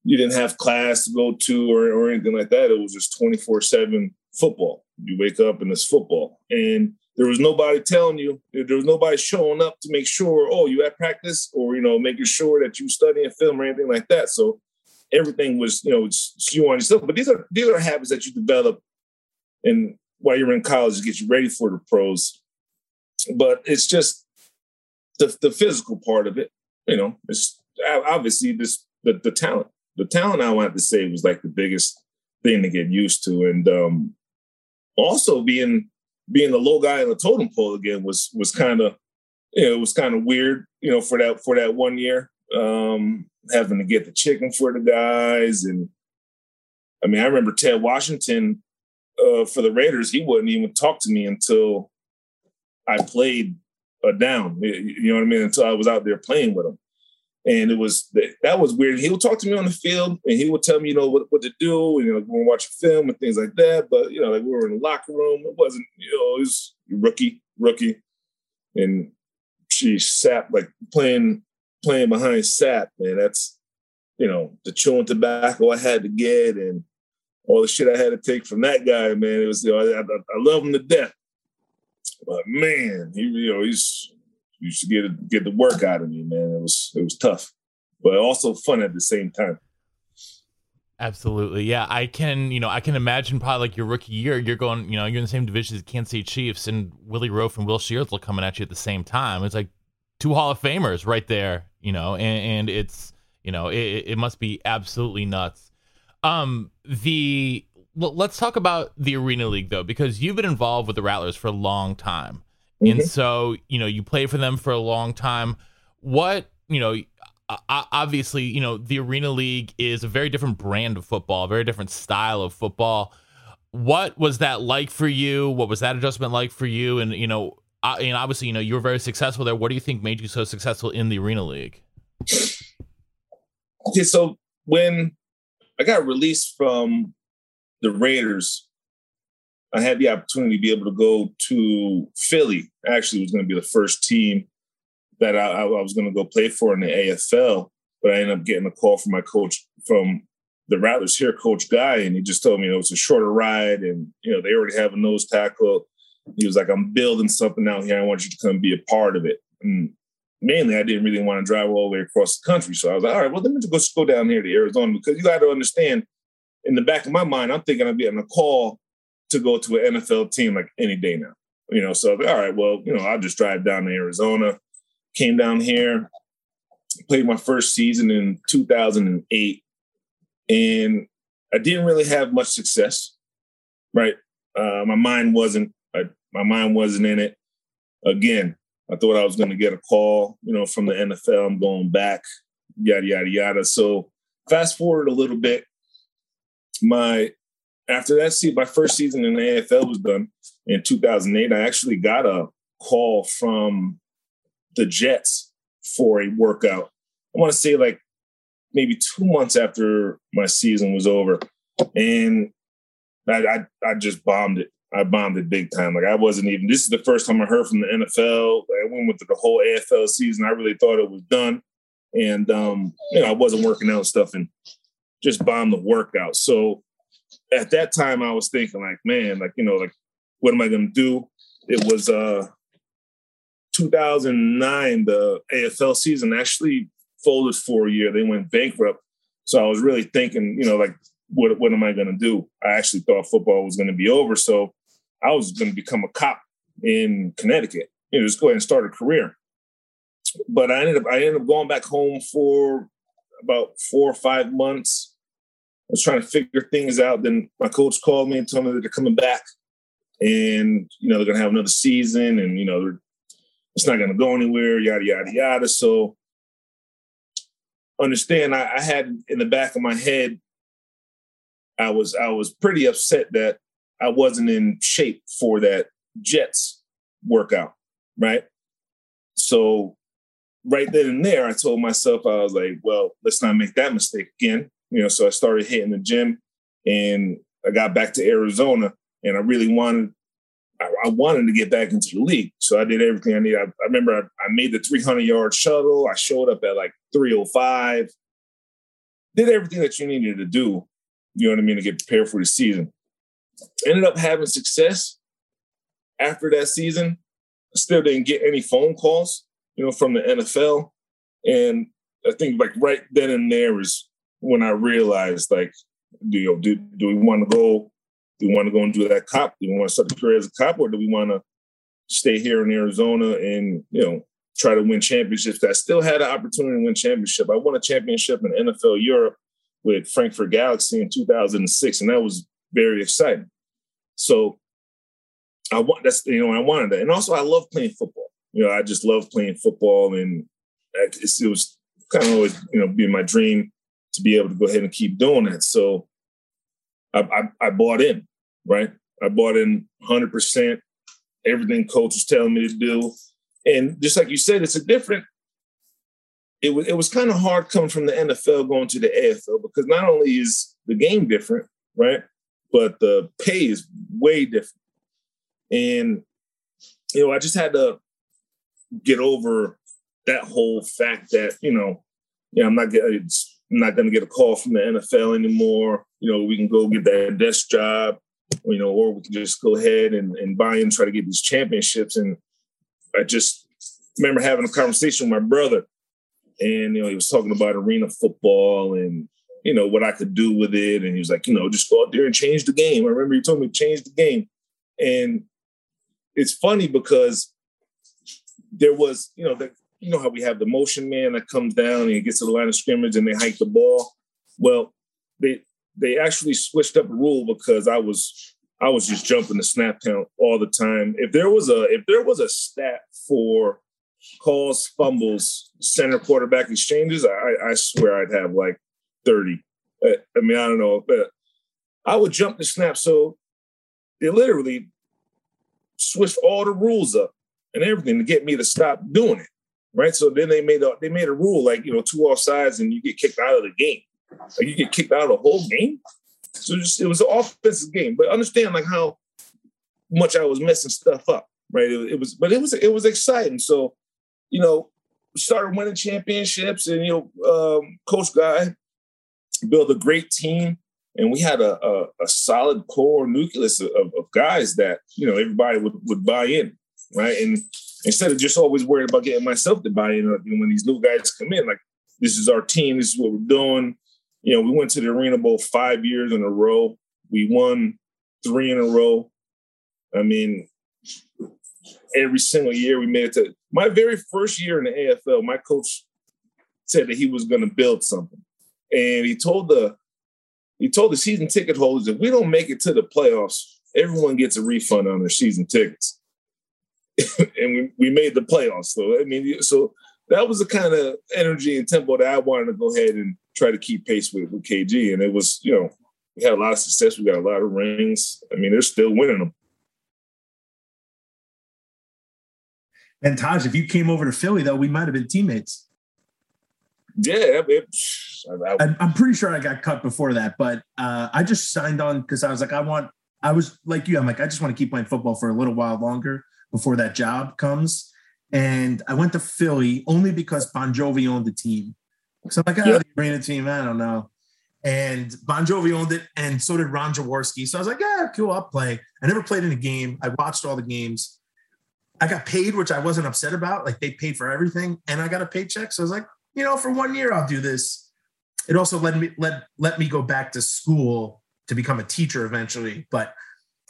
you didn't have class to go to or, or anything like that. It was just 24 seven football. You wake up and it's football. And there was nobody telling you, there was nobody showing up to make sure, oh, you at practice or, you know, making sure that you studying film or anything like that. So everything was, you know, you on yourself. But these are these are habits that you develop and while you're in college to get you ready for the pros. But it's just the, the physical part of it. you know, it's obviously this the, the talent. The talent I wanted to say was like the biggest thing to get used to. And um also being being the low guy in the totem pole again was was kind of you know, it was kind of weird, you know, for that for that one year. Um having to get the chicken for the guys and I mean, I remember Ted Washington uh, for the Raiders, he wouldn't even talk to me until I played a down. You know what I mean? Until I was out there playing with him. And it was that was weird. He would talk to me on the field and he would tell me, you know, what, what to do, and, you know, go and watch a film and things like that. But you know, like we were in the locker room. It wasn't, you know, it was rookie, rookie. And she sat like playing playing behind Sapp, man. That's you know, the chewing tobacco I had to get and all the shit I had to take from that guy, man. It was, you know, I, I, I love him to death. But man, he, you know, he's used should get get the work out of me, man. It was it was tough, but also fun at the same time. Absolutely. Yeah. I can, you know, I can imagine probably like your rookie year, you're going, you know, you're in the same division as Kansas City Chiefs and Willie Roaf and Will Sheardsville coming at you at the same time. It's like two Hall of Famers right there, you know, and, and it's, you know, it, it must be absolutely nuts. Um, the let's talk about the Arena League though, because you've been involved with the Rattlers for a long time, mm-hmm. and so you know you play for them for a long time. What you know, obviously, you know the Arena League is a very different brand of football, a very different style of football. What was that like for you? What was that adjustment like for you? And you know, I, and obviously, you know, you were very successful there. What do you think made you so successful in the Arena League? Okay, so when I got released from the Raiders, I had the opportunity to be able to go to Philly. Actually, was going to be the first team that I, I was going to go play for in the AFL. But I ended up getting a call from my coach from the Rattlers here, Coach Guy, and he just told me oh, you know, it was a shorter ride, and you know they already have a nose tackle. He was like, "I'm building something out here. I want you to come be a part of it." And mainly I didn't really want to drive all the way across the country. So I was like, all right, well, let me just go, go down here to Arizona because you got to understand, in the back of my mind, I'm thinking I'm getting a call to go to an NFL team like any day now. You know, so all right, well, you know, I'll just drive down to Arizona. Came down here, played my first season in 2008, and I didn't really have much success. Right, uh, my mind wasn't. I, my mind wasn't in it. Again, I thought I was going to get a call, you know, from the NFL. I'm going back, yada yada yada. So fast forward a little bit. My after that season, my first season in the AFL was done in 2008. I actually got a call from the Jets for a workout. I want to say like maybe two months after my season was over, and I, I, I just bombed it. I bombed it big time. Like I wasn't even. This is the first time I heard from the NFL. I went with the whole AFL season. I really thought it was done, and um, you know I wasn't working out stuff and just bombed the workout. So at that time, I was thinking like, man, like you know, like what am I to do? It was uh 2009. The AFL season actually folded for a year. They went bankrupt. So I was really thinking, you know, like what what am I going to do? I actually thought football was going to be over. So I was going to become a cop in Connecticut. You know, just go ahead and start a career. But I ended up I ended up going back home for about four or five months. I was trying to figure things out. Then my coach called me and told me that they're coming back, and you know they're gonna have another season, and you know it's not gonna go anywhere. Yada yada yada. So understand, I, I had in the back of my head, I was I was pretty upset that I wasn't in shape for that Jets workout, right? So right then and there, I told myself, I was like, well, let's not make that mistake again. You know, so I started hitting the gym and I got back to Arizona and I really wanted, I, wanted to get back into the league. So I did everything I needed. I, I remember I, I made the 300 yard shuttle. I showed up at like 305, did everything that you needed to do, you know what I mean, to get prepared for the season ended up having success after that season. Still didn't get any phone calls, you know, from the NFL. And I think like right then and there is when I realized like, do you do, do we want to go? Do we want to go and do that cop? Do we want to start a career as a cop, or do we want to stay here in Arizona and you know try to win championships. I still had an opportunity to win championship. I won a championship in NFL Europe with Frankfurt Galaxy in 2006, and that was very exciting. So I want that's you know I wanted that, and also I love playing football. You know, I just love playing football, and it was kind of always you know being my dream to be able to go ahead and keep doing that. So I, I, I bought in, right? I bought in 100 percent everything coach was telling me to do, and just like you said, it's a different. It was it was kind of hard coming from the NFL going to the AFL because not only is the game different, right, but the pay is way different. And you know, I just had to get over that whole fact that you know, yeah, I'm not getting, I'm not going to get a call from the NFL anymore. You know, we can go get that desk job, you know, or we can just go ahead and, and buy and try to get these championships. And I just remember having a conversation with my brother, and you know, he was talking about arena football and you know what I could do with it, and he was like, you know, just go out there and change the game. I remember he told me change the game, and it's funny because there was, you know, the, you know how we have the motion man that comes down and he gets to the line of scrimmage and they hike the ball. Well, they they actually switched up a rule because I was I was just jumping the snap count all the time. If there was a if there was a stat for calls, fumbles, center quarterback exchanges, I, I swear I'd have like 30. I, I mean, I don't know, but I would jump the snap. So they literally switched all the rules up and everything to get me to stop doing it. Right. So then they made a they made a rule like, you know, two offsides and you get kicked out of the game. Like you get kicked out of the whole game. So just, it was an offensive game. But understand like how much I was messing stuff up. Right. It, it was but it was it was exciting. So, you know, started winning championships and you know, um, coach guy built a great team and we had a, a, a solid core nucleus of, of, guys that you know everybody would, would buy in, right? And instead of just always worried about getting myself to buy in, like, when these new guys come in, like this is our team, this is what we're doing. You know, we went to the Arena Bowl five years in a row. We won three in a row. I mean, every single year we made it to my very first year in the AFL. My coach said that he was going to build something, and he told the he told the season ticket holders if we don't make it to the playoffs, everyone gets a refund on their season tickets. and we, we made the playoffs. So I mean, so that was the kind of energy and tempo that I wanted to go ahead and try to keep pace with with KG. And it was, you know, we had a lot of success. We got a lot of rings. I mean, they're still winning them. And Taj, if you came over to Philly, though, we might have been teammates. Yeah, it, I, I'm pretty sure I got cut before that, but uh, I just signed on because I was like, I want. I was like you. I'm like, I just want to keep playing football for a little while longer before that job comes. And I went to Philly only because Bon Jovi owned the team. So I'm like, oh, the arena team, I don't know. And Bon Jovi owned it, and so did Ron Jaworski. So I was like, yeah, cool, I'll play. I never played in a game. I watched all the games. I got paid, which I wasn't upset about. Like they paid for everything, and I got a paycheck. So I was like, you know, for one year I'll do this. It also let me let let me go back to school to become a teacher eventually. But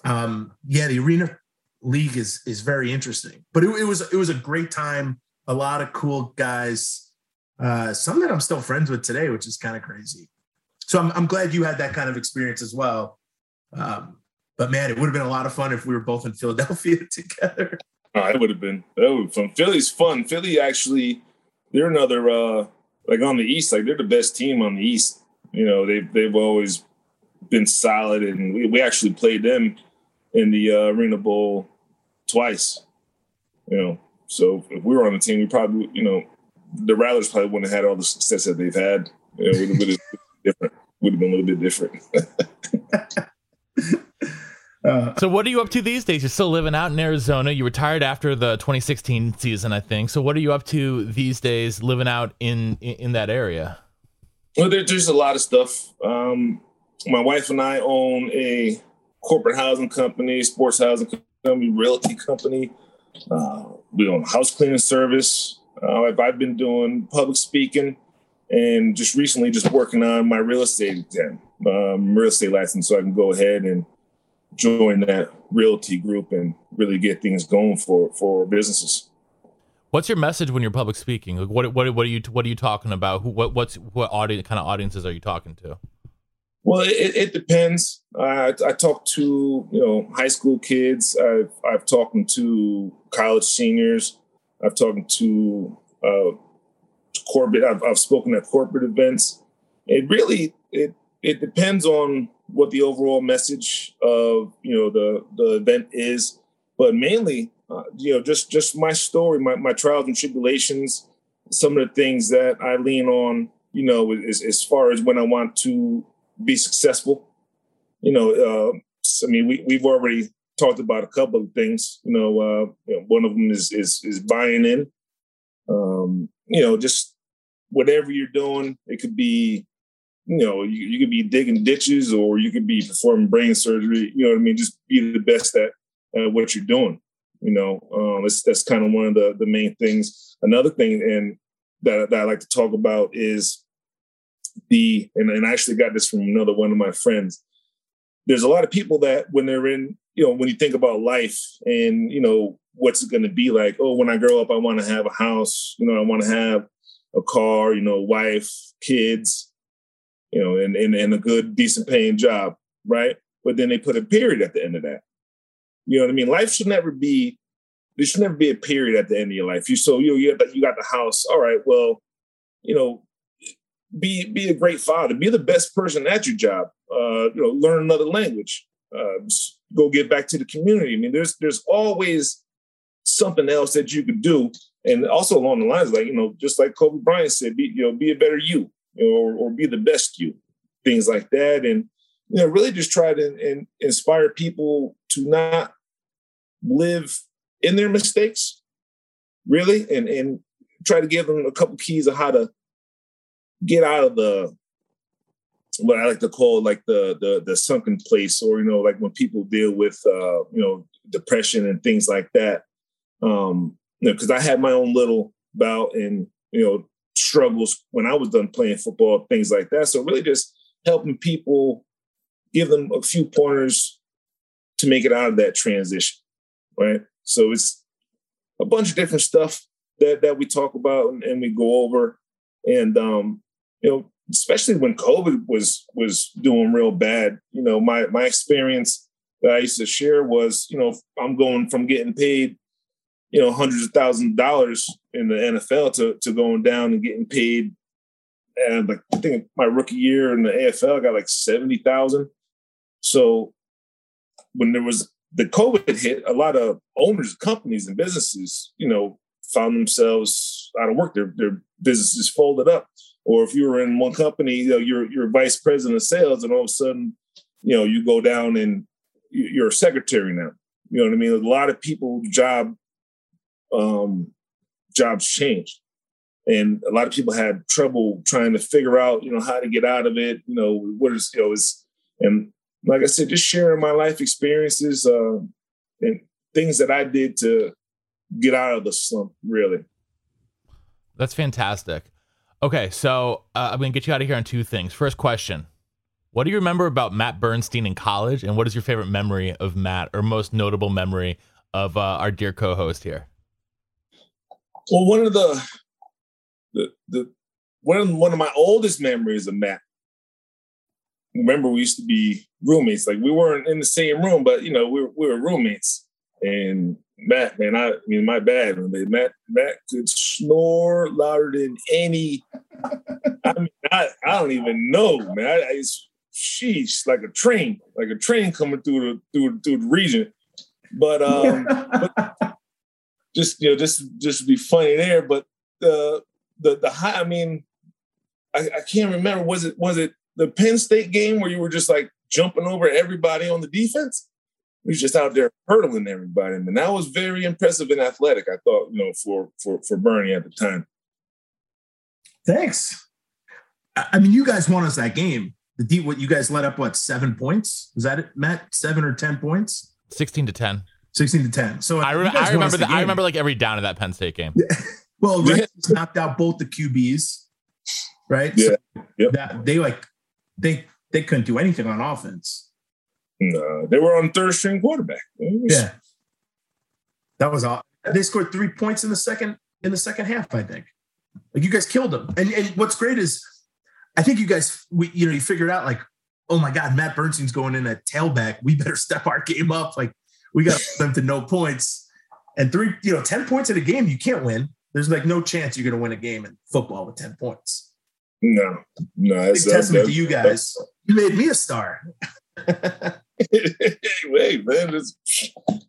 um, yeah, the arena league is is very interesting. But it, it was it was a great time. A lot of cool guys. Uh, some that I'm still friends with today, which is kind of crazy. So I'm I'm glad you had that kind of experience as well. Um, but man, it would have been a lot of fun if we were both in Philadelphia together. Oh, it would have been that would fun. Philly's fun. Philly actually they're another uh like on the east, like they're the best team on the east. You know, they've they've always been solid, and we, we actually played them in the uh, Arena Bowl twice. You know, so if we were on the team, we probably, you know, the Rattlers probably wouldn't have had all the success that they've had. You know, would have been different. Would have been a little bit different. Uh, so what are you up to these days? You're still living out in Arizona. You retired after the 2016 season, I think. So what are you up to these days, living out in in, in that area? Well, there, there's a lot of stuff. Um, my wife and I own a corporate housing company, sports housing company, realty company. Uh, we own house cleaning service. Uh, I've, I've been doing public speaking and just recently just working on my real estate exam, um, real estate license, so I can go ahead and join that realty group and really get things going for for businesses. What's your message when you're public speaking? Like what what what are you what are you talking about? Who, what what's what audience kind of audiences are you talking to? Well, it, it depends. I, I talk to you know high school kids. I've I've talked to college seniors. I've talked to uh, corporate. I've, I've spoken at corporate events. It really it it depends on what the overall message of you know the the event is, but mainly uh, you know just just my story, my my trials and tribulations, some of the things that I lean on. You know, as, as far as when I want to be successful. You know, uh, I mean, we we've already talked about a couple of things. You know, uh, you know one of them is is is buying in. Um, you know, just whatever you're doing, it could be, you know, you, you could be digging ditches or you could be performing brain surgery. You know what I mean? Just be the best at what you're doing. You know, um, that's that's kind of one of the the main things. Another thing, and that, that I like to talk about is the and, and I actually got this from another one of my friends. There's a lot of people that when they're in, you know, when you think about life and you know what's it going to be like. Oh, when I grow up, I want to have a house. You know, I want to have a car. You know, wife, kids. You know, and and and a good, decent paying job, right? But then they put a period at the end of that. You know what I mean? Life should never be. There should never be a period at the end of your life. You so you you got, you got the house. All right, well, you know, be be a great father, be the best person at your job. Uh, you know, learn another language, uh, go get back to the community. I mean, there's there's always something else that you could do, and also along the lines like you know, just like Kobe Bryant said, be you know, be a better you, you know, or, or be the best you, things like that, and you know, really just try to and inspire people to not live in their mistakes, really, and and try to give them a couple keys of how to get out of the what I like to call like the the the sunken place, or you know, like when people deal with uh, you know depression and things like that. Um, you know, because I had my own little bout and you know struggles when I was done playing football, things like that. So really, just helping people, give them a few pointers to make it out of that transition, right? So it's a bunch of different stuff that that we talk about and, and we go over, and um, you know, especially when COVID was was doing real bad, you know, my my experience that I used to share was, you know, I'm going from getting paid, you know, hundreds of thousands of dollars in the NFL to to going down and getting paid. And like I think my rookie year in the AFL, I got like seventy thousand. So when there was the COVID hit, a lot of owners, companies, and businesses, you know, found themselves out of work. Their their businesses folded up or if you were in one company, you know, you're you're vice president of sales, and all of a sudden, you know, you go down and you're a secretary now. You know what I mean? A lot of people job um, jobs changed, and a lot of people had trouble trying to figure out, you know, how to get out of it. You know, what is you know is and like I said, just sharing my life experiences uh, and things that I did to get out of the slump. Really, that's fantastic. Okay, so uh, I'm gonna get you out of here on two things. First question: What do you remember about Matt Bernstein in college, and what is your favorite memory of Matt, or most notable memory of uh, our dear co-host here? Well, one of the the the one of one of my oldest memories of Matt. Remember, we used to be roommates. Like we weren't in the same room, but you know, we were, we were roommates. And Matt, man, I, I mean, my bad. Matt, Matt could snore louder than any. I mean, I, I don't even know, man. I, it's sheesh, like a train, like a train coming through the through, through the region. But um, but just you know, just just to be funny there. But the the the high, I mean, I, I can't remember. Was it was it the Penn State game where you were just like jumping over everybody on the defense? He was just out there hurdling everybody. And that was very impressive and athletic, I thought, you know, for for for Bernie at the time. Thanks. I mean, you guys won us that game. The deep what you guys let up what seven points? Was that it, Matt? Seven or ten points? Sixteen to ten. Sixteen to ten. So I, re- I remember the, I remember like every down of that Penn State game. well, yeah. knocked out both the QBs, right? Yeah. So yep. That they like they they couldn't do anything on offense. No, uh, they were on third string quarterback. Was, yeah, that was all. They scored three points in the second in the second half. I think like you guys killed them. And and what's great is I think you guys we you know you figured out like oh my god Matt Bernstein's going in at tailback. We better step our game up. Like we got them to no points and three you know ten points in a game you can't win. There's like no chance you're going to win a game in football with ten points. No, no. That's, Big testament to you guys. You made me a star. hey man,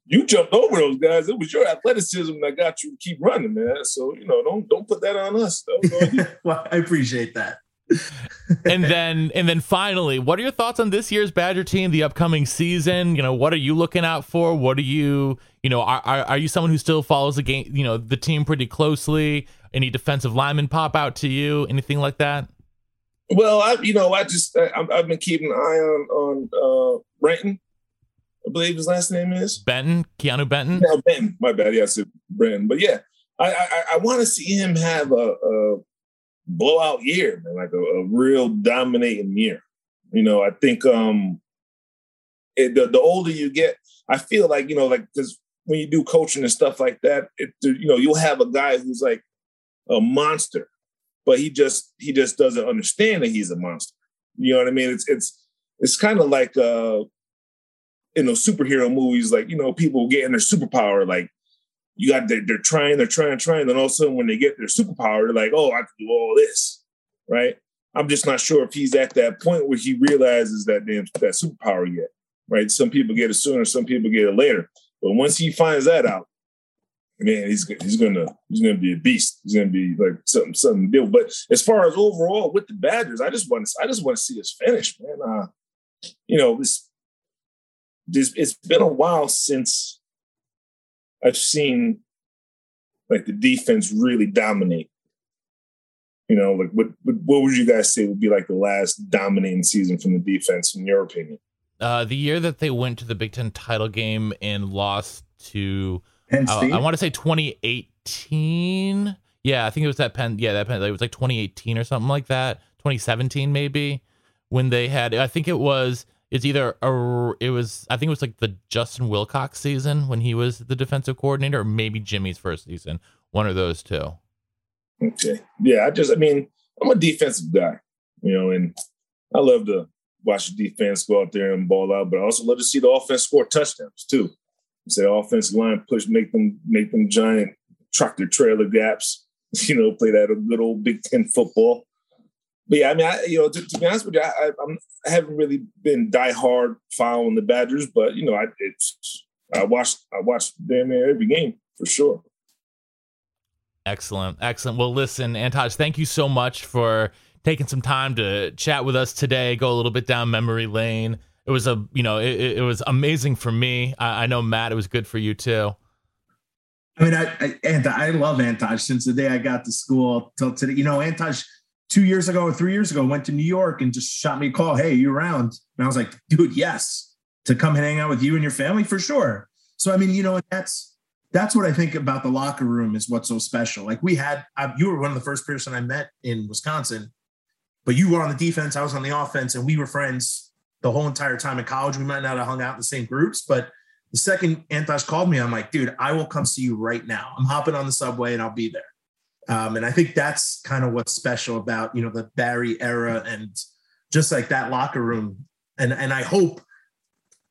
you jumped over those guys. It was your athleticism that got you to keep running, man. So you know, don't don't put that on us. well, I appreciate that. and then and then finally, what are your thoughts on this year's Badger team, the upcoming season? You know, what are you looking out for? What are you, you know, are are, are you someone who still follows the game, you know, the team pretty closely? Any defensive linemen pop out to you? Anything like that? Well, I you know I just I, have been keeping an eye on on uh Renton. I believe his last name is Benton, Keanu Benton. No, Benton. My bad. Yeah, I said Brenton. But yeah, I I, I want to see him have a, a blowout year, man, like a, a, real dominating year. You know, I think um it, the the older you get, I feel like you know, like because when you do coaching and stuff like that, it you know you'll have a guy who's like a monster but he just he just doesn't understand that he's a monster. You know what I mean? It's it's it's kind of like uh in those superhero movies, like you know, people getting their superpower, like you got they're, they're trying, they're trying, trying, then all of a sudden when they get their superpower, they're like, oh, I can do all this, right? I'm just not sure if he's at that point where he realizes that damn that superpower yet, right? Some people get it sooner, some people get it later. But once he finds that out, man, he's he's gonna he's gonna be a beast. He's gonna be like something something deal. But as far as overall with the Badgers, I just want to I just want to see us finish, man. Uh, you know, this this it's been a while since I've seen like the defense really dominate. You know, like what what would you guys say would be like the last dominating season from the defense, in your opinion? Uh, the year that they went to the Big Ten title game and lost to Penn State. Uh, I want to say 2018. Yeah, I think it was that Penn. Yeah, that Penn. It was like 2018 or something like that. 2017 maybe when they had. I think it was. It's either a. It was. I think it was like the Justin Wilcox season when he was the defensive coordinator, or maybe Jimmy's first season. One of those two. Okay. Yeah, I just. I mean, I'm a defensive guy, you know, and I love to watch the defense go out there and ball out, but I also love to see the offense score touchdowns too. Say offensive line push, make them make them giant tractor trailer gaps. You know, play that good old Big Ten football. But yeah, I mean, I, you know, to, to be honest with you, I, I'm, I haven't really been diehard following the Badgers, but you know, I it's I watched I watched damn near every game for sure. Excellent, excellent. Well, listen, Anttaj, thank you so much for taking some time to chat with us today. Go a little bit down memory lane it was a you know it, it was amazing for me. I, I, know Matt, it was good for you too. I mean, I, I I love Anttaj since the day I got to school till today. You know, Anttaj two years ago or three years ago went to New York and just shot me a call. Hey, you around? And I was like, dude, yes, to come hang out with you and your family for sure. So I mean, you know, that's that's what I think about the locker room is what's so special. Like we had, I, you were one of the first person I met in Wisconsin, but you were on the defense, I was on the offense, and we were friends the whole entire time in college. We might not have hung out in the same groups, but the second Anttaj called me, I'm like, dude, I will come see you right now. I'm hopping on the subway and I'll be there. Um, and I think that's kind of what's special about, you know, the Barry era and just like that locker room. And, and I hope,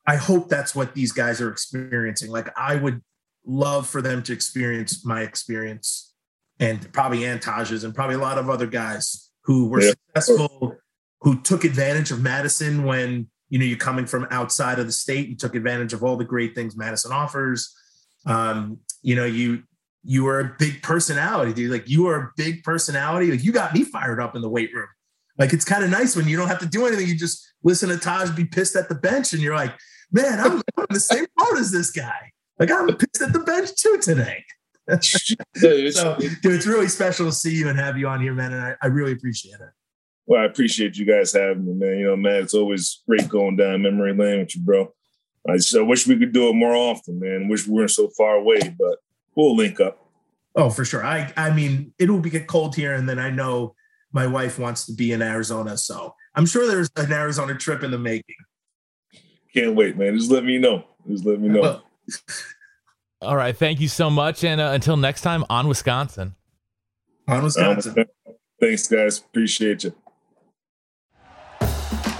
I hope that's what these guys are experiencing. Like I would love for them to experience my experience and probably Anttaj's and probably a lot of other guys who were yeah. successful who took advantage of Madison when you know you're coming from outside of the state. You took advantage of all the great things Madison offers. Um, you know, you you were a big personality, dude. Like you are a big personality. Like you got me fired up in the weight room. Like it's kind of nice when you don't have to do anything. You just listen to Taj be pissed at the bench, and you're like, man, I'm, I'm in the same boat as this guy. Like I'm pissed at the bench too today. so, dude, it's really special to see you and have you on here, man. And I, I really appreciate it. Well, I appreciate you guys having me, man. You know, man, it's always great going down memory lane with you, bro. I just I wish we could do it more often, man. Wish we weren't so far away, but we'll link up. Oh, for sure. I I mean, it'll be get cold here, and then I know my wife wants to be in Arizona, so I'm sure there's an Arizona trip in the making. Can't wait, man. Just let me know. Just let me know. All right. Thank you so much. And uh, until next time, on Wisconsin. On Wisconsin. Thanks, guys. Appreciate you.